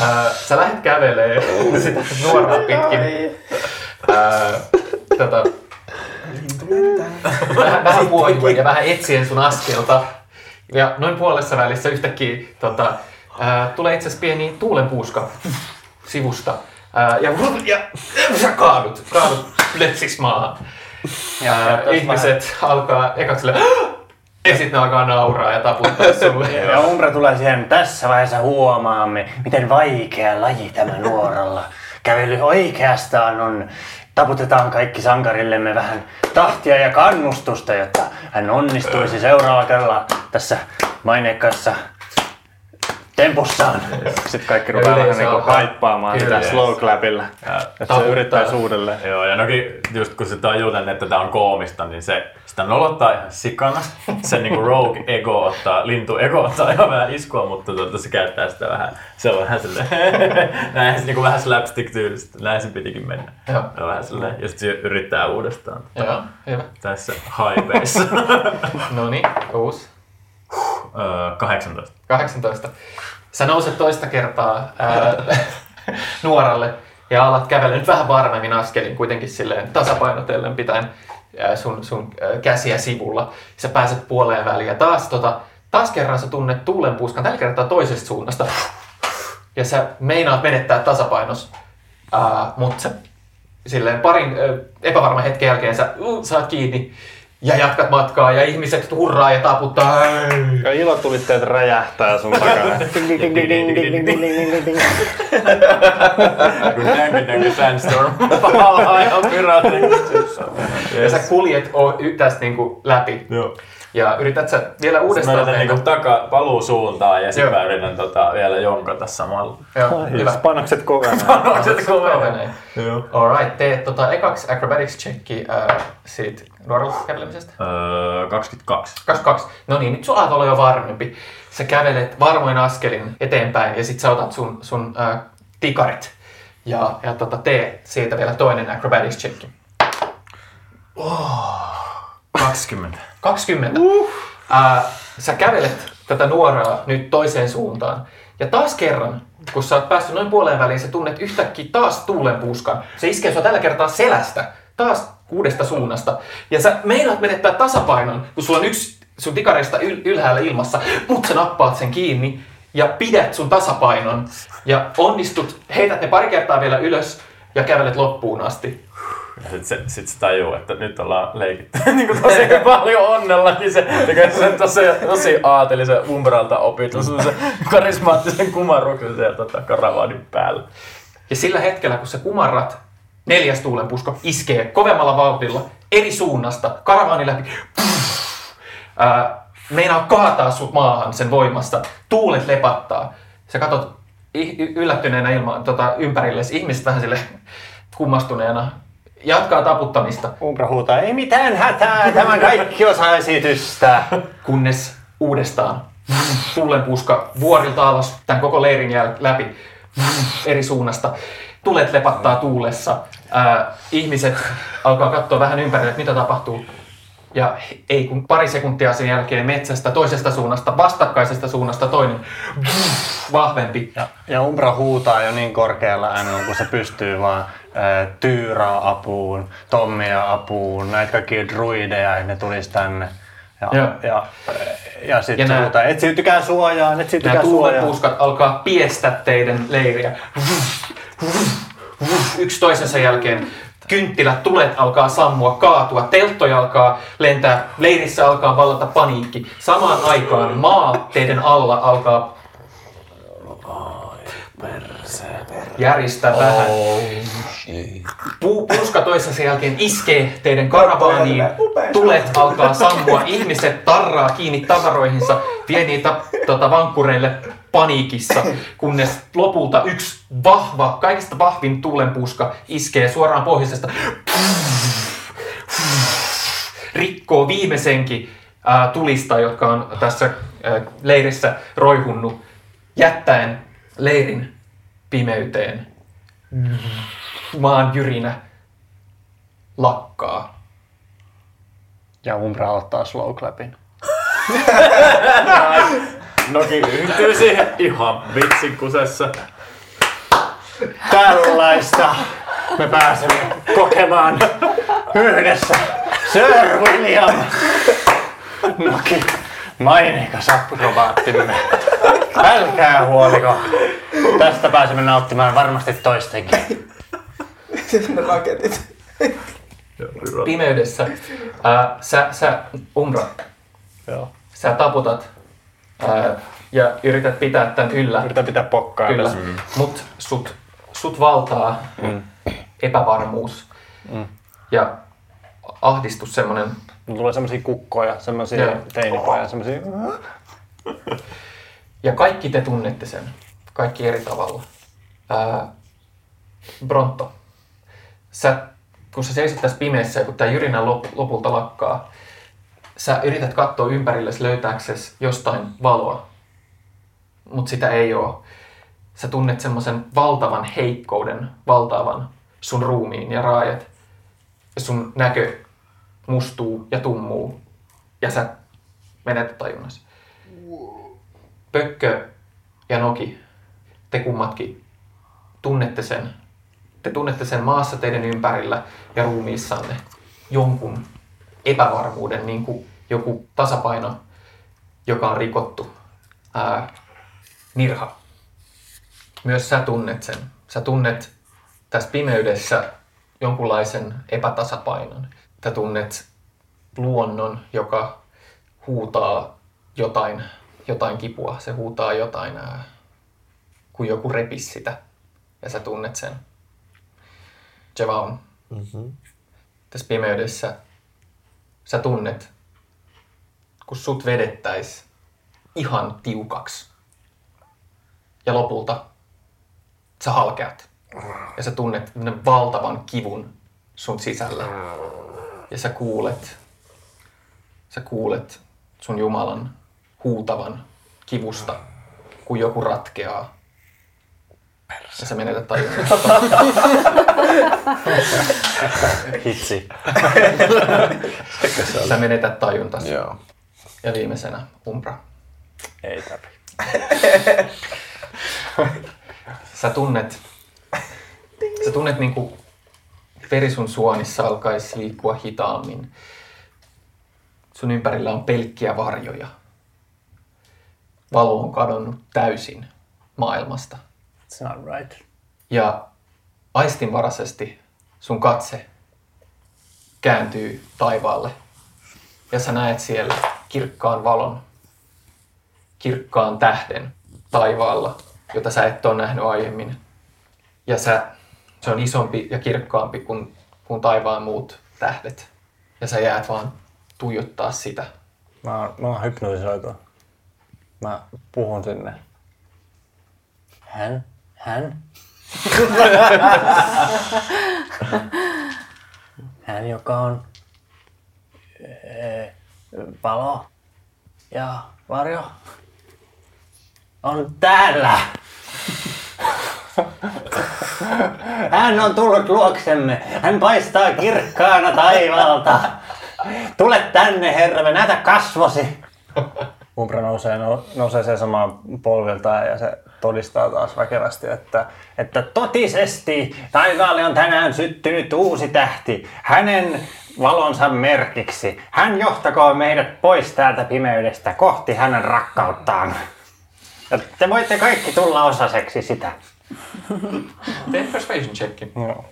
Ää, sä lähdet kävelee sitä nuoraa pitkin. Ää, tota, vähän, vähän ja vähän etsien sun askelta. Ja noin puolessa välissä yhtäkkiä tota, ää, tulee itse asiassa pieni tuulenpuuska sivusta. Ää, ja, ja, ja sä kaadut, kaadut plötsiksi maahan. Ja, Ää, ihmiset alkaa ekaksi silleen, ja sitten ne alkaa nauraa ja taputtaa sulle. Ja Umbra tulee siihen, tässä vaiheessa huomaamme, miten vaikea laji tämä nuoralla. Kävely oikeastaan on, taputetaan kaikki sankarillemme vähän tahtia ja kannustusta, jotta hän onnistuisi seuraavalla kerralla tässä maineikkaassa tempussaan. Sitten kaikki rupeaa vähän niinku alkaa- haippaamaan sitä slow clapilla. Että se taputtaa. yrittäisi uudelleen. Joo, ja noki, just kun se tajuu tänne, että tämä on koomista, niin se sitä nolottaa ihan sikana. Se niinku rogue ego ottaa, lintu ego ottaa ihan vähän iskua, mutta tuota, se käyttää sitä vähän, se on vähän silleen, näin se niinku vähän slapstick tyylistä, näin se pitikin mennä. Joo. Ja vähän silleen, ja sitten se yrittää uudestaan. Joo, hyvä. Tässä high base. No niin, uusi. Öö, 18. 18. Sä nouset toista kertaa ää, nuoralle ja alat kävellä nyt vähän varmemmin askelin kuitenkin silleen tasapainotellen pitäen ää, sun, sun ää, käsiä sivulla. Sä pääset puoleen väliin ja taas, tota, taas kerran sä tunnet tuulenpuuskan, tällä kertaa toisesta suunnasta. ja sä meinaat menettää tasapainos, ää, mutta sä silleen parin ö, epävarman hetken jälkeen sä uh, saat kiinni ja jatkat matkaa ja ihmiset hurraa ja taputtaa. Ja ilotulitteet räjähtää sun takana. Sandstorm Ja sä kuljet tästä niinku läpi. Joo. Ja yrität sä vielä uudestaan mennä. niinku taka, paluu suuntaan ja sitten mä yritän tota, vielä jonkata samalla. Joo, hyvä. Panokset kovenee. Panokset kovenee. Joo. Alright, tee tota ekaksi acrobatics checki äh, siitä nuorella kävelemisestä. Öö, 22. 22. No niin, nyt sulla olla jo varmempi. Sä kävelet varmoin askelin eteenpäin ja sit sä otat sun, sun äh, tikarit. Ja, ja tota, tee siitä vielä toinen acrobatics checki. 20. 20. Uh. Äh, sä kävelet tätä nuoraa nyt toiseen suuntaan. Ja taas kerran, kun sä oot päässyt noin puoleen väliin, sä tunnet yhtäkkiä taas tuulenpuuskan. Se iskee sua tällä kertaa selästä. Taas kuudesta suunnasta. Ja sä meinaat menettää tasapainon, kun sulla on yksi sun tikareista yl- ylhäällä ilmassa, mutta sä nappaat sen kiinni ja pidät sun tasapainon. Ja onnistut, heität ne pari kertaa vielä ylös ja kävelet loppuun asti. Ja sit se, sit se tajuu, että nyt ollaan leikitty niin kuin tosi paljon onnella, niin se tekee sen tosi, tosi aatelisen Umbralta opitun se karismaattisen kumarruksen sieltä tota, karavaanin päällä. Ja sillä hetkellä, kun sä kumarrat, neljäs tuulenpusko iskee kovemmalla vauhdilla eri suunnasta, karavaani läpi. Ää, meinaa kaataa sut maahan sen voimasta. Tuulet lepattaa. Sä katot yllättyneenä ilma, tota, ympärillesi, ihmiset vähän sille kummastuneena. Jatkaa taputtamista. Umbra huutaa, ei mitään hätää, tämä kaikki osa esitystä. Kunnes uudestaan tuulenpuuska vuorilta alas tämän koko leirin jäl- läpi eri suunnasta. Tulet lepattaa tuulessa. Ää, ihmiset alkaa katsoa vähän ympärille, että mitä tapahtuu. Ja ei kun pari sekuntia sen jälkeen metsästä, toisesta suunnasta, vastakkaisesta suunnasta toinen vahvempi. Ja, ja Umbra huutaa jo niin korkealla äänellä, kun se pystyy vaan ää, Tyyraa apuun, Tommia apuun, näitä kaikkia druideja, että ne tulisi tänne. Ja, ja, ja, ja Ja sitten nää- huutaa, etsiytykää suojaan, Nämä etsiytykää suojaan. tuulenpuuskat alkaa piestä teidän leiriä. Yksi toisensa jälkeen kynttilät, tulet alkaa sammua, kaatua, telttoja alkaa lentää, leirissä alkaa vallata paniikki. Samaan aikaan maa teidän alla alkaa järjestää vähän. Pu- puska toisensa jälkeen iskee teidän karavaaniin, tulet alkaa sammua, ihmiset tarraa kiinni tavaroihinsa, vie niitä tota, vankkureille paniikissa, kunnes lopulta yksi vahva, kaikista vahvin tuulenpuska iskee suoraan pohjoisesta, rikkoo viimeisenkin ää, tulista, jotka on tässä ää, leirissä roihunnut, jättäen leirin pimeyteen. Maan jyrinä lakkaa. Ja Umbra ottaa slow clapin. Noki yhtyy siihen ihan vitsin kusessa. Tällaista me pääsemme kokemaan yhdessä. Sir William! Noki, maineikas akrobaattimme. Älkää huoliko. Tästä pääsemme nauttimaan varmasti toistenkin. ne raketit. Pimeydessä ää, sä, sä Umbra, Joo. sä taputat ää, ja yrität pitää tämän yllä. Yritän pitää pokkaa Kyllä, mm. mut sut, sut valtaa Mm. epävarmuus Mm. ja ahdistus semmonen. Mulla tulee semmosia kukkoja, semmosia Joo. teinipoja, semmosia... Ja kaikki te tunnette sen. Kaikki eri tavalla. Ää, Bronto, sä, kun sä seisit tässä pimeässä ja kun tää jyrinä lop, lopulta lakkaa, sä yrität katsoa ympärillesi löytääksesi jostain valoa, mutta sitä ei oo. Sä tunnet semmoisen valtavan heikkouden valtaavan sun ruumiin ja raajat. Ja sun näkö mustuu ja tummuu. Ja sä menet tajunnasi. Pökkö ja Noki, te kummatkin tunnette sen. Te tunnette sen maassa teidän ympärillä ja ruumiissanne jonkun epävarmuuden, niin kuin joku tasapaino, joka on rikottu. Ää, Nirha, Myös sä tunnet sen. Sä tunnet tässä pimeydessä jonkunlaisen epätasapainon. Sä tunnet luonnon, joka huutaa jotain, jotain kipua. Se huutaa jotain, ää, kun joku repis sitä. Ja sä tunnet sen. Jevaun, Mm-hmm. tässä pimeydessä sä tunnet, kun sut vedettäis ihan tiukaksi. Ja lopulta sä halkeat. Ja sä tunnet valtavan kivun sun sisällä. Ja sä kuulet, sä kuulet sun Jumalan huutavan kivusta, kun joku ratkeaa. Ja sä menetät tajunnan. Hitsi. Sä menetät tajuntasi. Joo. Ja viimeisenä Umbra. Ei tarvi. Sä tunnet, sä tunnet niinku veri sun suonissa alkaisi liikkua hitaammin. Sun ympärillä on pelkkiä varjoja. Valo on kadonnut täysin maailmasta. It's not right. Ja aistinvaraisesti sun katse kääntyy taivaalle. Ja sä näet siellä kirkkaan valon, kirkkaan tähden taivaalla, jota sä et ole nähnyt aiemmin. Ja sä, se on isompi ja kirkkaampi kuin, kuin taivaan muut tähdet. Ja sä jäät vaan tuijottaa sitä. Mä mä oon hypnotisoitu. Mä puhun sinne. Hän? Hän? Hän, joka on eh, valo ja varjo, on täällä. Hän on tullut luoksemme. Hän paistaa kirkkaana taivaalta. Tule tänne, herra, näytä kasvosi. Umbra nousee, no, nousee seisomaan polviltaan ja se todistaa taas väkevästi, että, että totisesti taivaalle on tänään syttynyt uusi tähti. Hänen valonsa merkiksi. Hän johtakoon meidät pois täältä pimeydestä kohti hänen rakkauttaan. Ja te voitte kaikki tulla osaseksi sitä. Tee persuasion checkin. Joo.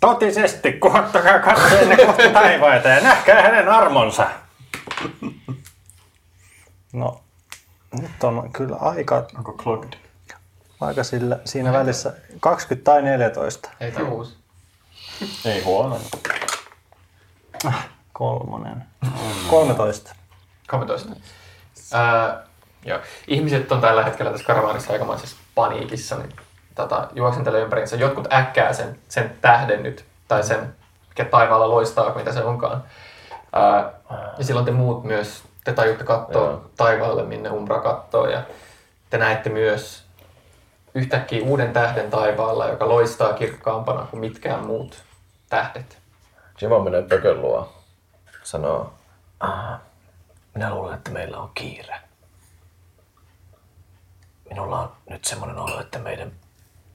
Totisesti, kohottakaa katseenne kohti taivaita ja nähkää hänen armonsa. No, nyt on kyllä aika... Onko clogged? Aika sillä, siinä välissä 20 tai 14. Ei tää uusi. Ei huono. Kolmonen. 13. 13. Ää, joo. Ihmiset on tällä hetkellä tässä karavaanissa aikamoisessa paniikissa, niin tota, juoksentelee ympäriinsä. Jotkut äkkää sen, sen tähden nyt, tai sen, mikä taivaalla loistaa, mitä se onkaan. Ää, ja silloin te muut myös, te tajutte katsoa Joo. taivaalle, minne Umbra katsoo, ja te näette myös yhtäkkiä uuden tähden taivaalla, joka loistaa kirkkaampana kuin mitkään muut tähdet. Jima menee pökön luo. Sanoo, Ah, minä luulen, että meillä on kiire. Minulla on nyt semmoinen olo, että meidän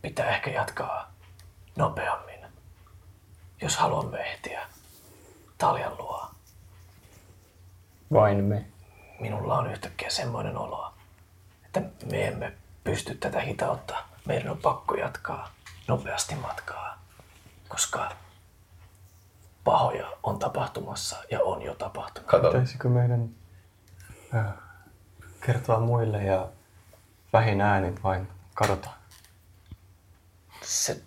pitää ehkä jatkaa nopeammin, jos haluamme ehtiä Taljan luo. Vain me. Minulla on yhtäkkiä semmoinen olo, että me emme pysty tätä hitautta. Meidän on pakko jatkaa nopeasti matkaa, koska pahoja on tapahtumassa ja on jo tapahtunut. kato. Pitäisikö meidän äh, kertoa muille ja vähin äänin vain kadota? Se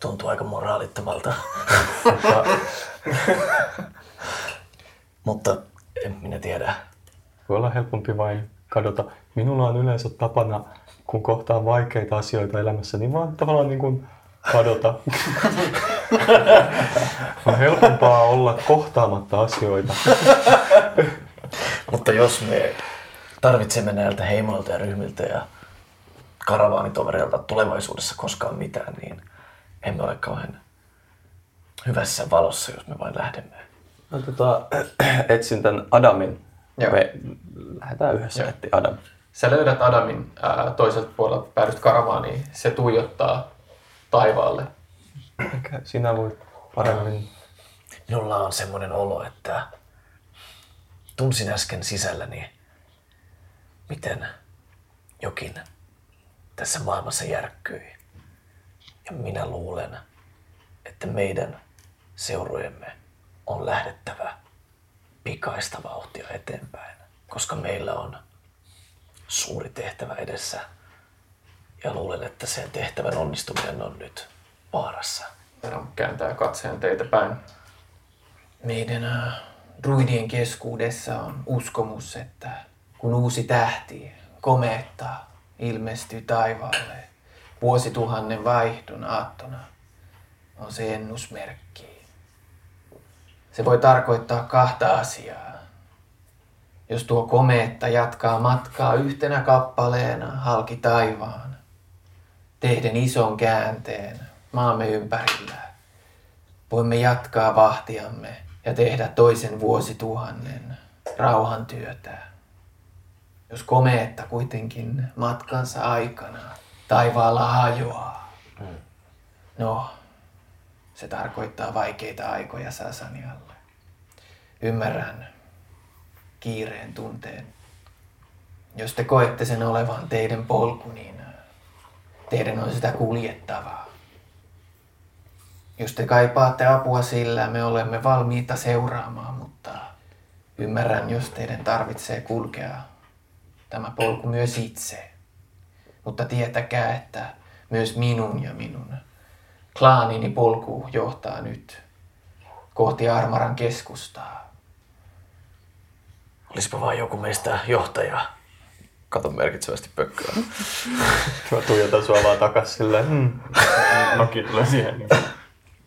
tuntuu aika moraalittomalta. Mutta en minä tiedä. Voi olla helpompi vain kadota. Minulla on yleensä tapana, kun kohtaan vaikeita asioita elämässä, niin vaan tavallaan niin kuin kadota. on helpompaa olla kohtaamatta asioita. Mutta jos me tarvitsemme näiltä heimoilta ja ryhmiltä ja karavaanitovereilta tulevaisuudessa koskaan mitään, niin emme ole kauhean hyvässä valossa, jos me vain lähdemme. Mä tota, etsin tämän Adamin. Joo. Me lähdetään yhdessä Joo. etsiä Adam. Sä löydät Adamin ää, toiselta puolelta, päädyt karavaaniin. Se tuijottaa taivaalle. Ehkä sinä voit paremmin. Minulla on semmoinen olo, että tunsin äsken sisälläni miten jokin tässä maailmassa järkkyi. Ja minä luulen, että meidän seurujemme on lähdettävä pikaista vauhtia eteenpäin, koska meillä on suuri tehtävä edessä. Ja luulen, että sen tehtävän onnistuminen on nyt vaarassa. Veron kääntää katseen teitä päin. Meidän äh, druidien keskuudessa on uskomus, että kun uusi tähti, komeetta, ilmestyy taivaalle vuosituhannen vaihdon aattona, on se ennusmerkki. Se voi tarkoittaa kahta asiaa. Jos tuo komeetta jatkaa matkaa yhtenä kappaleena halki taivaan, tehden ison käänteen maamme ympärillä, voimme jatkaa vahtiamme ja tehdä toisen vuosituhannen rauhantyötä. Jos komeetta kuitenkin matkansa aikana taivaalla hajoaa, no, se tarkoittaa vaikeita aikoja Sasanialle. Ymmärrän kiireen tunteen. Jos te koette sen olevan teidän polku, niin teidän on sitä kuljettavaa. Jos te kaipaatte apua sillä, me olemme valmiita seuraamaan, mutta ymmärrän, jos teidän tarvitsee kulkea tämä polku myös itse. Mutta tietäkää, että myös minun ja minun klaanini polku johtaa nyt kohti Armaran keskustaa. Olisipa vain joku meistä johtaja. Kato merkitsevästi pökköä. Mä tuijotan sua vaan takas silleen. Mm. Noki tulee siihen niin kuin,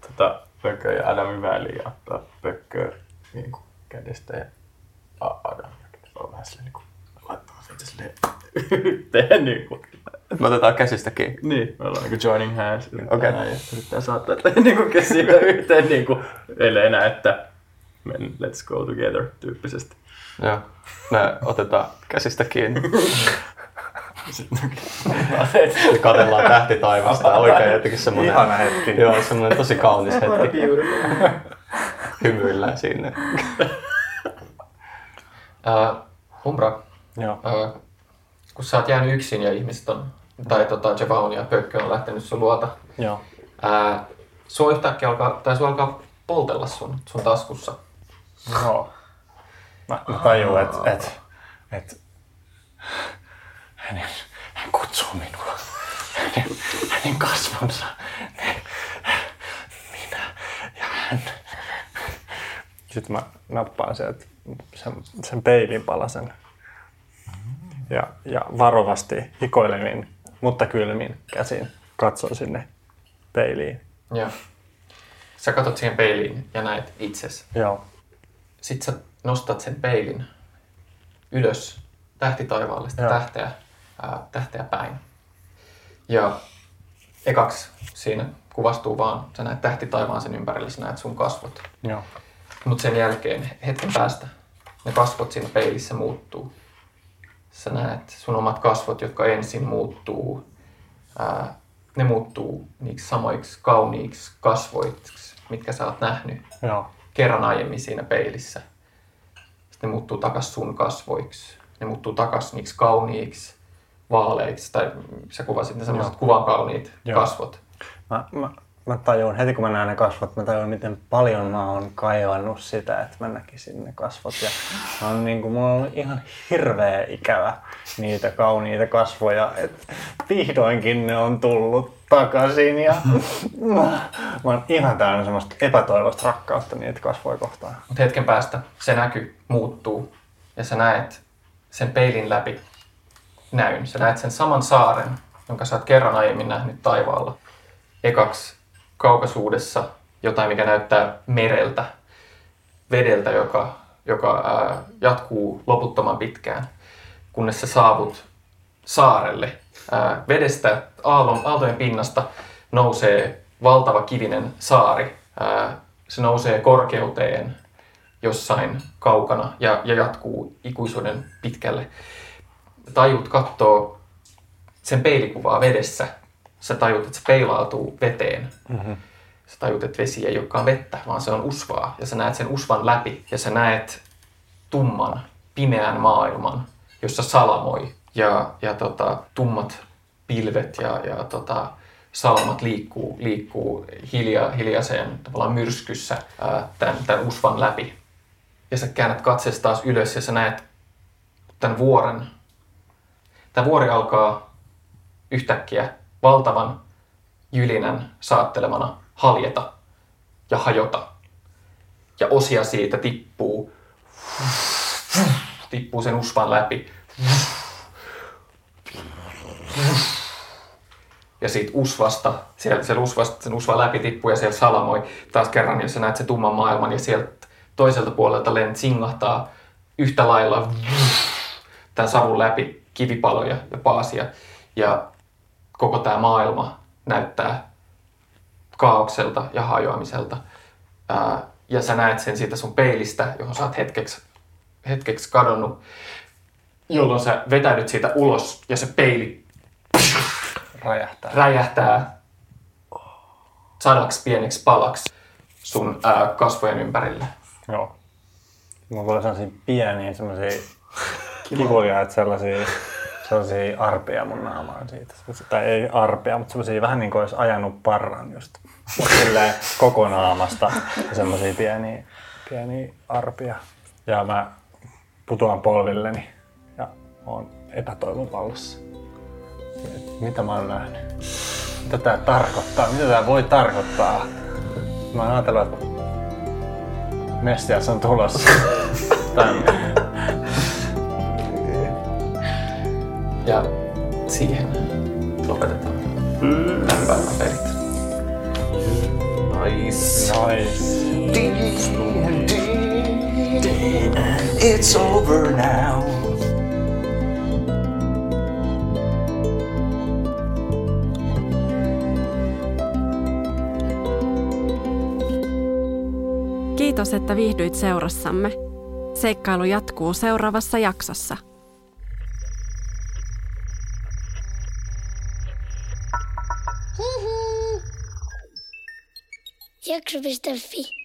tota, pökköä ja Adamin väliin ja ottaa pökköä niin kuin, kädestä ja Adam on vähän silleen niin kuin, laittaa siitä silleen yhteen niin kuin. Me otetaan käsistä kiinni. Niin, me ollaan niin joining hands. Okei. Okay. Yrittää saattaa niin kuin käsiä yhteen niin kuin, ellei näe, että men, let's go together tyyppisesti. Joo. Me otetaan käsistä kiinni. Sitten Ja katsellaan tähti taivasta. Oikein jotenkin semmoinen... Ihana hetki. Joo, semmoinen tosi kaunis hetki. Hymyillään sinne. Ää, Umbra, Joo. ää, kun sä oot jäänyt yksin ja ihmiset on, tai tota, Javaun ja Pökkö on lähtenyt sun luota, Joo. ää, sua yhtäkkiä alkaa, tai sua alkaa poltella sun, sun taskussa. Joo. Mä, mä tajun, että et, et, hänen, hän kutsuu minua. Hänen, hänen kasvonsa. Ne, minä ja hän. Sitten mä nappaan sieltä sen, sen peilin palasen. Ja, ja varovasti hikoilemin, mutta kylmin käsin katson sinne peiliin. Joo. Sä katot siihen peiliin ja näet itsesi. Joo. Sitten sä nostat sen peilin ylös tähti taivaalle, sitä Joo. tähteä, ää, tähteä päin. Ja ekaksi siinä kuvastuu vaan, sä näet tähti taivaan sen ympärillä, sä näet sun kasvot. Joo. Mutta sen jälkeen, hetken päästä, ne kasvot siinä peilissä muuttuu. Sä näet sun omat kasvot, jotka ensin muuttuu, ää, ne muuttuu niiksi samoiksi kauniiksi kasvoiksi, mitkä sä oot nähnyt Joo. kerran aiemmin siinä peilissä. Sitten ne muuttuu takas sun kasvoiksi. Ne muuttuu takas niiksi kauniiksi, vaaleiksi, tai sä kuvasit ne semmoiset kuvan kauniit Joo. kasvot. Mä, mä, mä tajun, heti kun mä näen ne kasvot, mä tajun, miten paljon mä oon kaivannut sitä, että mä näkisin ne kasvot. Ja mä oon, niin kuin, mulla on ihan hirveä ikävä niitä kauniita kasvoja, että vihdoinkin ne on tullut takaisin. Ja mä, mä oon ihan täynnä semmoista epätoivoista rakkautta niitä kasvoja kohtaan. Mutta hetken päästä se näky muuttuu ja sä näet sen peilin läpi näyn. Sä näet sen saman saaren, jonka sä oot kerran aiemmin nähnyt taivaalla. Ekaksi kaukaisuudessa jotain, mikä näyttää mereltä, vedeltä, joka, joka ää, jatkuu loputtoman pitkään, kunnes sä saavut saarelle. Ää, vedestä, aallon, aaltojen pinnasta nousee valtava kivinen saari. Ää, se nousee korkeuteen jossain kaukana ja, ja jatkuu ikuisuuden pitkälle. Tajut kattoo sen peilikuvaa vedessä. Sä tajut, että se peilautuu veteen. Mhm. Sä tajut, että vesi ei olekaan vettä, vaan se on usvaa. Ja sä näet sen usvan läpi ja sä näet tumman, pimeän maailman, jossa salamoi ja, ja tota, tummat pilvet ja, ja tota, salamat liikkuu, liikkuu hilja, hiljaiseen tavallaan myrskyssä ää, tämän, tämän usvan läpi. Ja sä käännät katseesi taas ylös ja sä näet tämän vuoren. Tämä vuori alkaa yhtäkkiä valtavan jylinän saattelemana haljeta ja hajota. Ja osia siitä tippuu, tippuu sen usvan läpi. Ja siitä usvasta, siellä, siellä usvasta, sen usvan läpi tippuu ja siellä salamoi taas kerran, jos sä näet sen tumman maailman ja sieltä toiselta puolelta lent singahtaa yhtä lailla tämän savun läpi kivipaloja ja paasia. Ja koko tämä maailma näyttää kaaukselta ja hajoamiselta. Ää, ja sä näet sen siitä sun peilistä, johon sä oot hetkeksi, hetkeksi kadonnut, jolloin sä vetäydyt siitä ulos ja se peili Räjähtää. räjähtää sadaksi pieneksi palaksi sun ää, kasvojen ympärille. Joo. Mulla tulee sellaisia pieniä, semmoisia kivuliaita sellaisia, sellaisia arpia mun naamaan siitä. Sellaisia- Tai ei arpia, mutta semmoisia vähän niin kuin olisi ajanut parran just. Silleen koko naamasta ja semmoisia pieniä, pieniä arpia. Ja mä putoan polvilleni ja oon epätoivon vallassa. Mitä mä oon nähnyt? Mitä tää tarkoittaa? Mitä tää voi tarkoittaa? Mä oon ajatellut, että Mestias on tulossa tänne. Ja siihen lopetetaan tämän päivän pelit. Nice. Nice. It's over now. Kiitos, että viihdyit seurassamme. Seikkailu jatkuu seuraavassa jaksossa. Jacques Bestafé.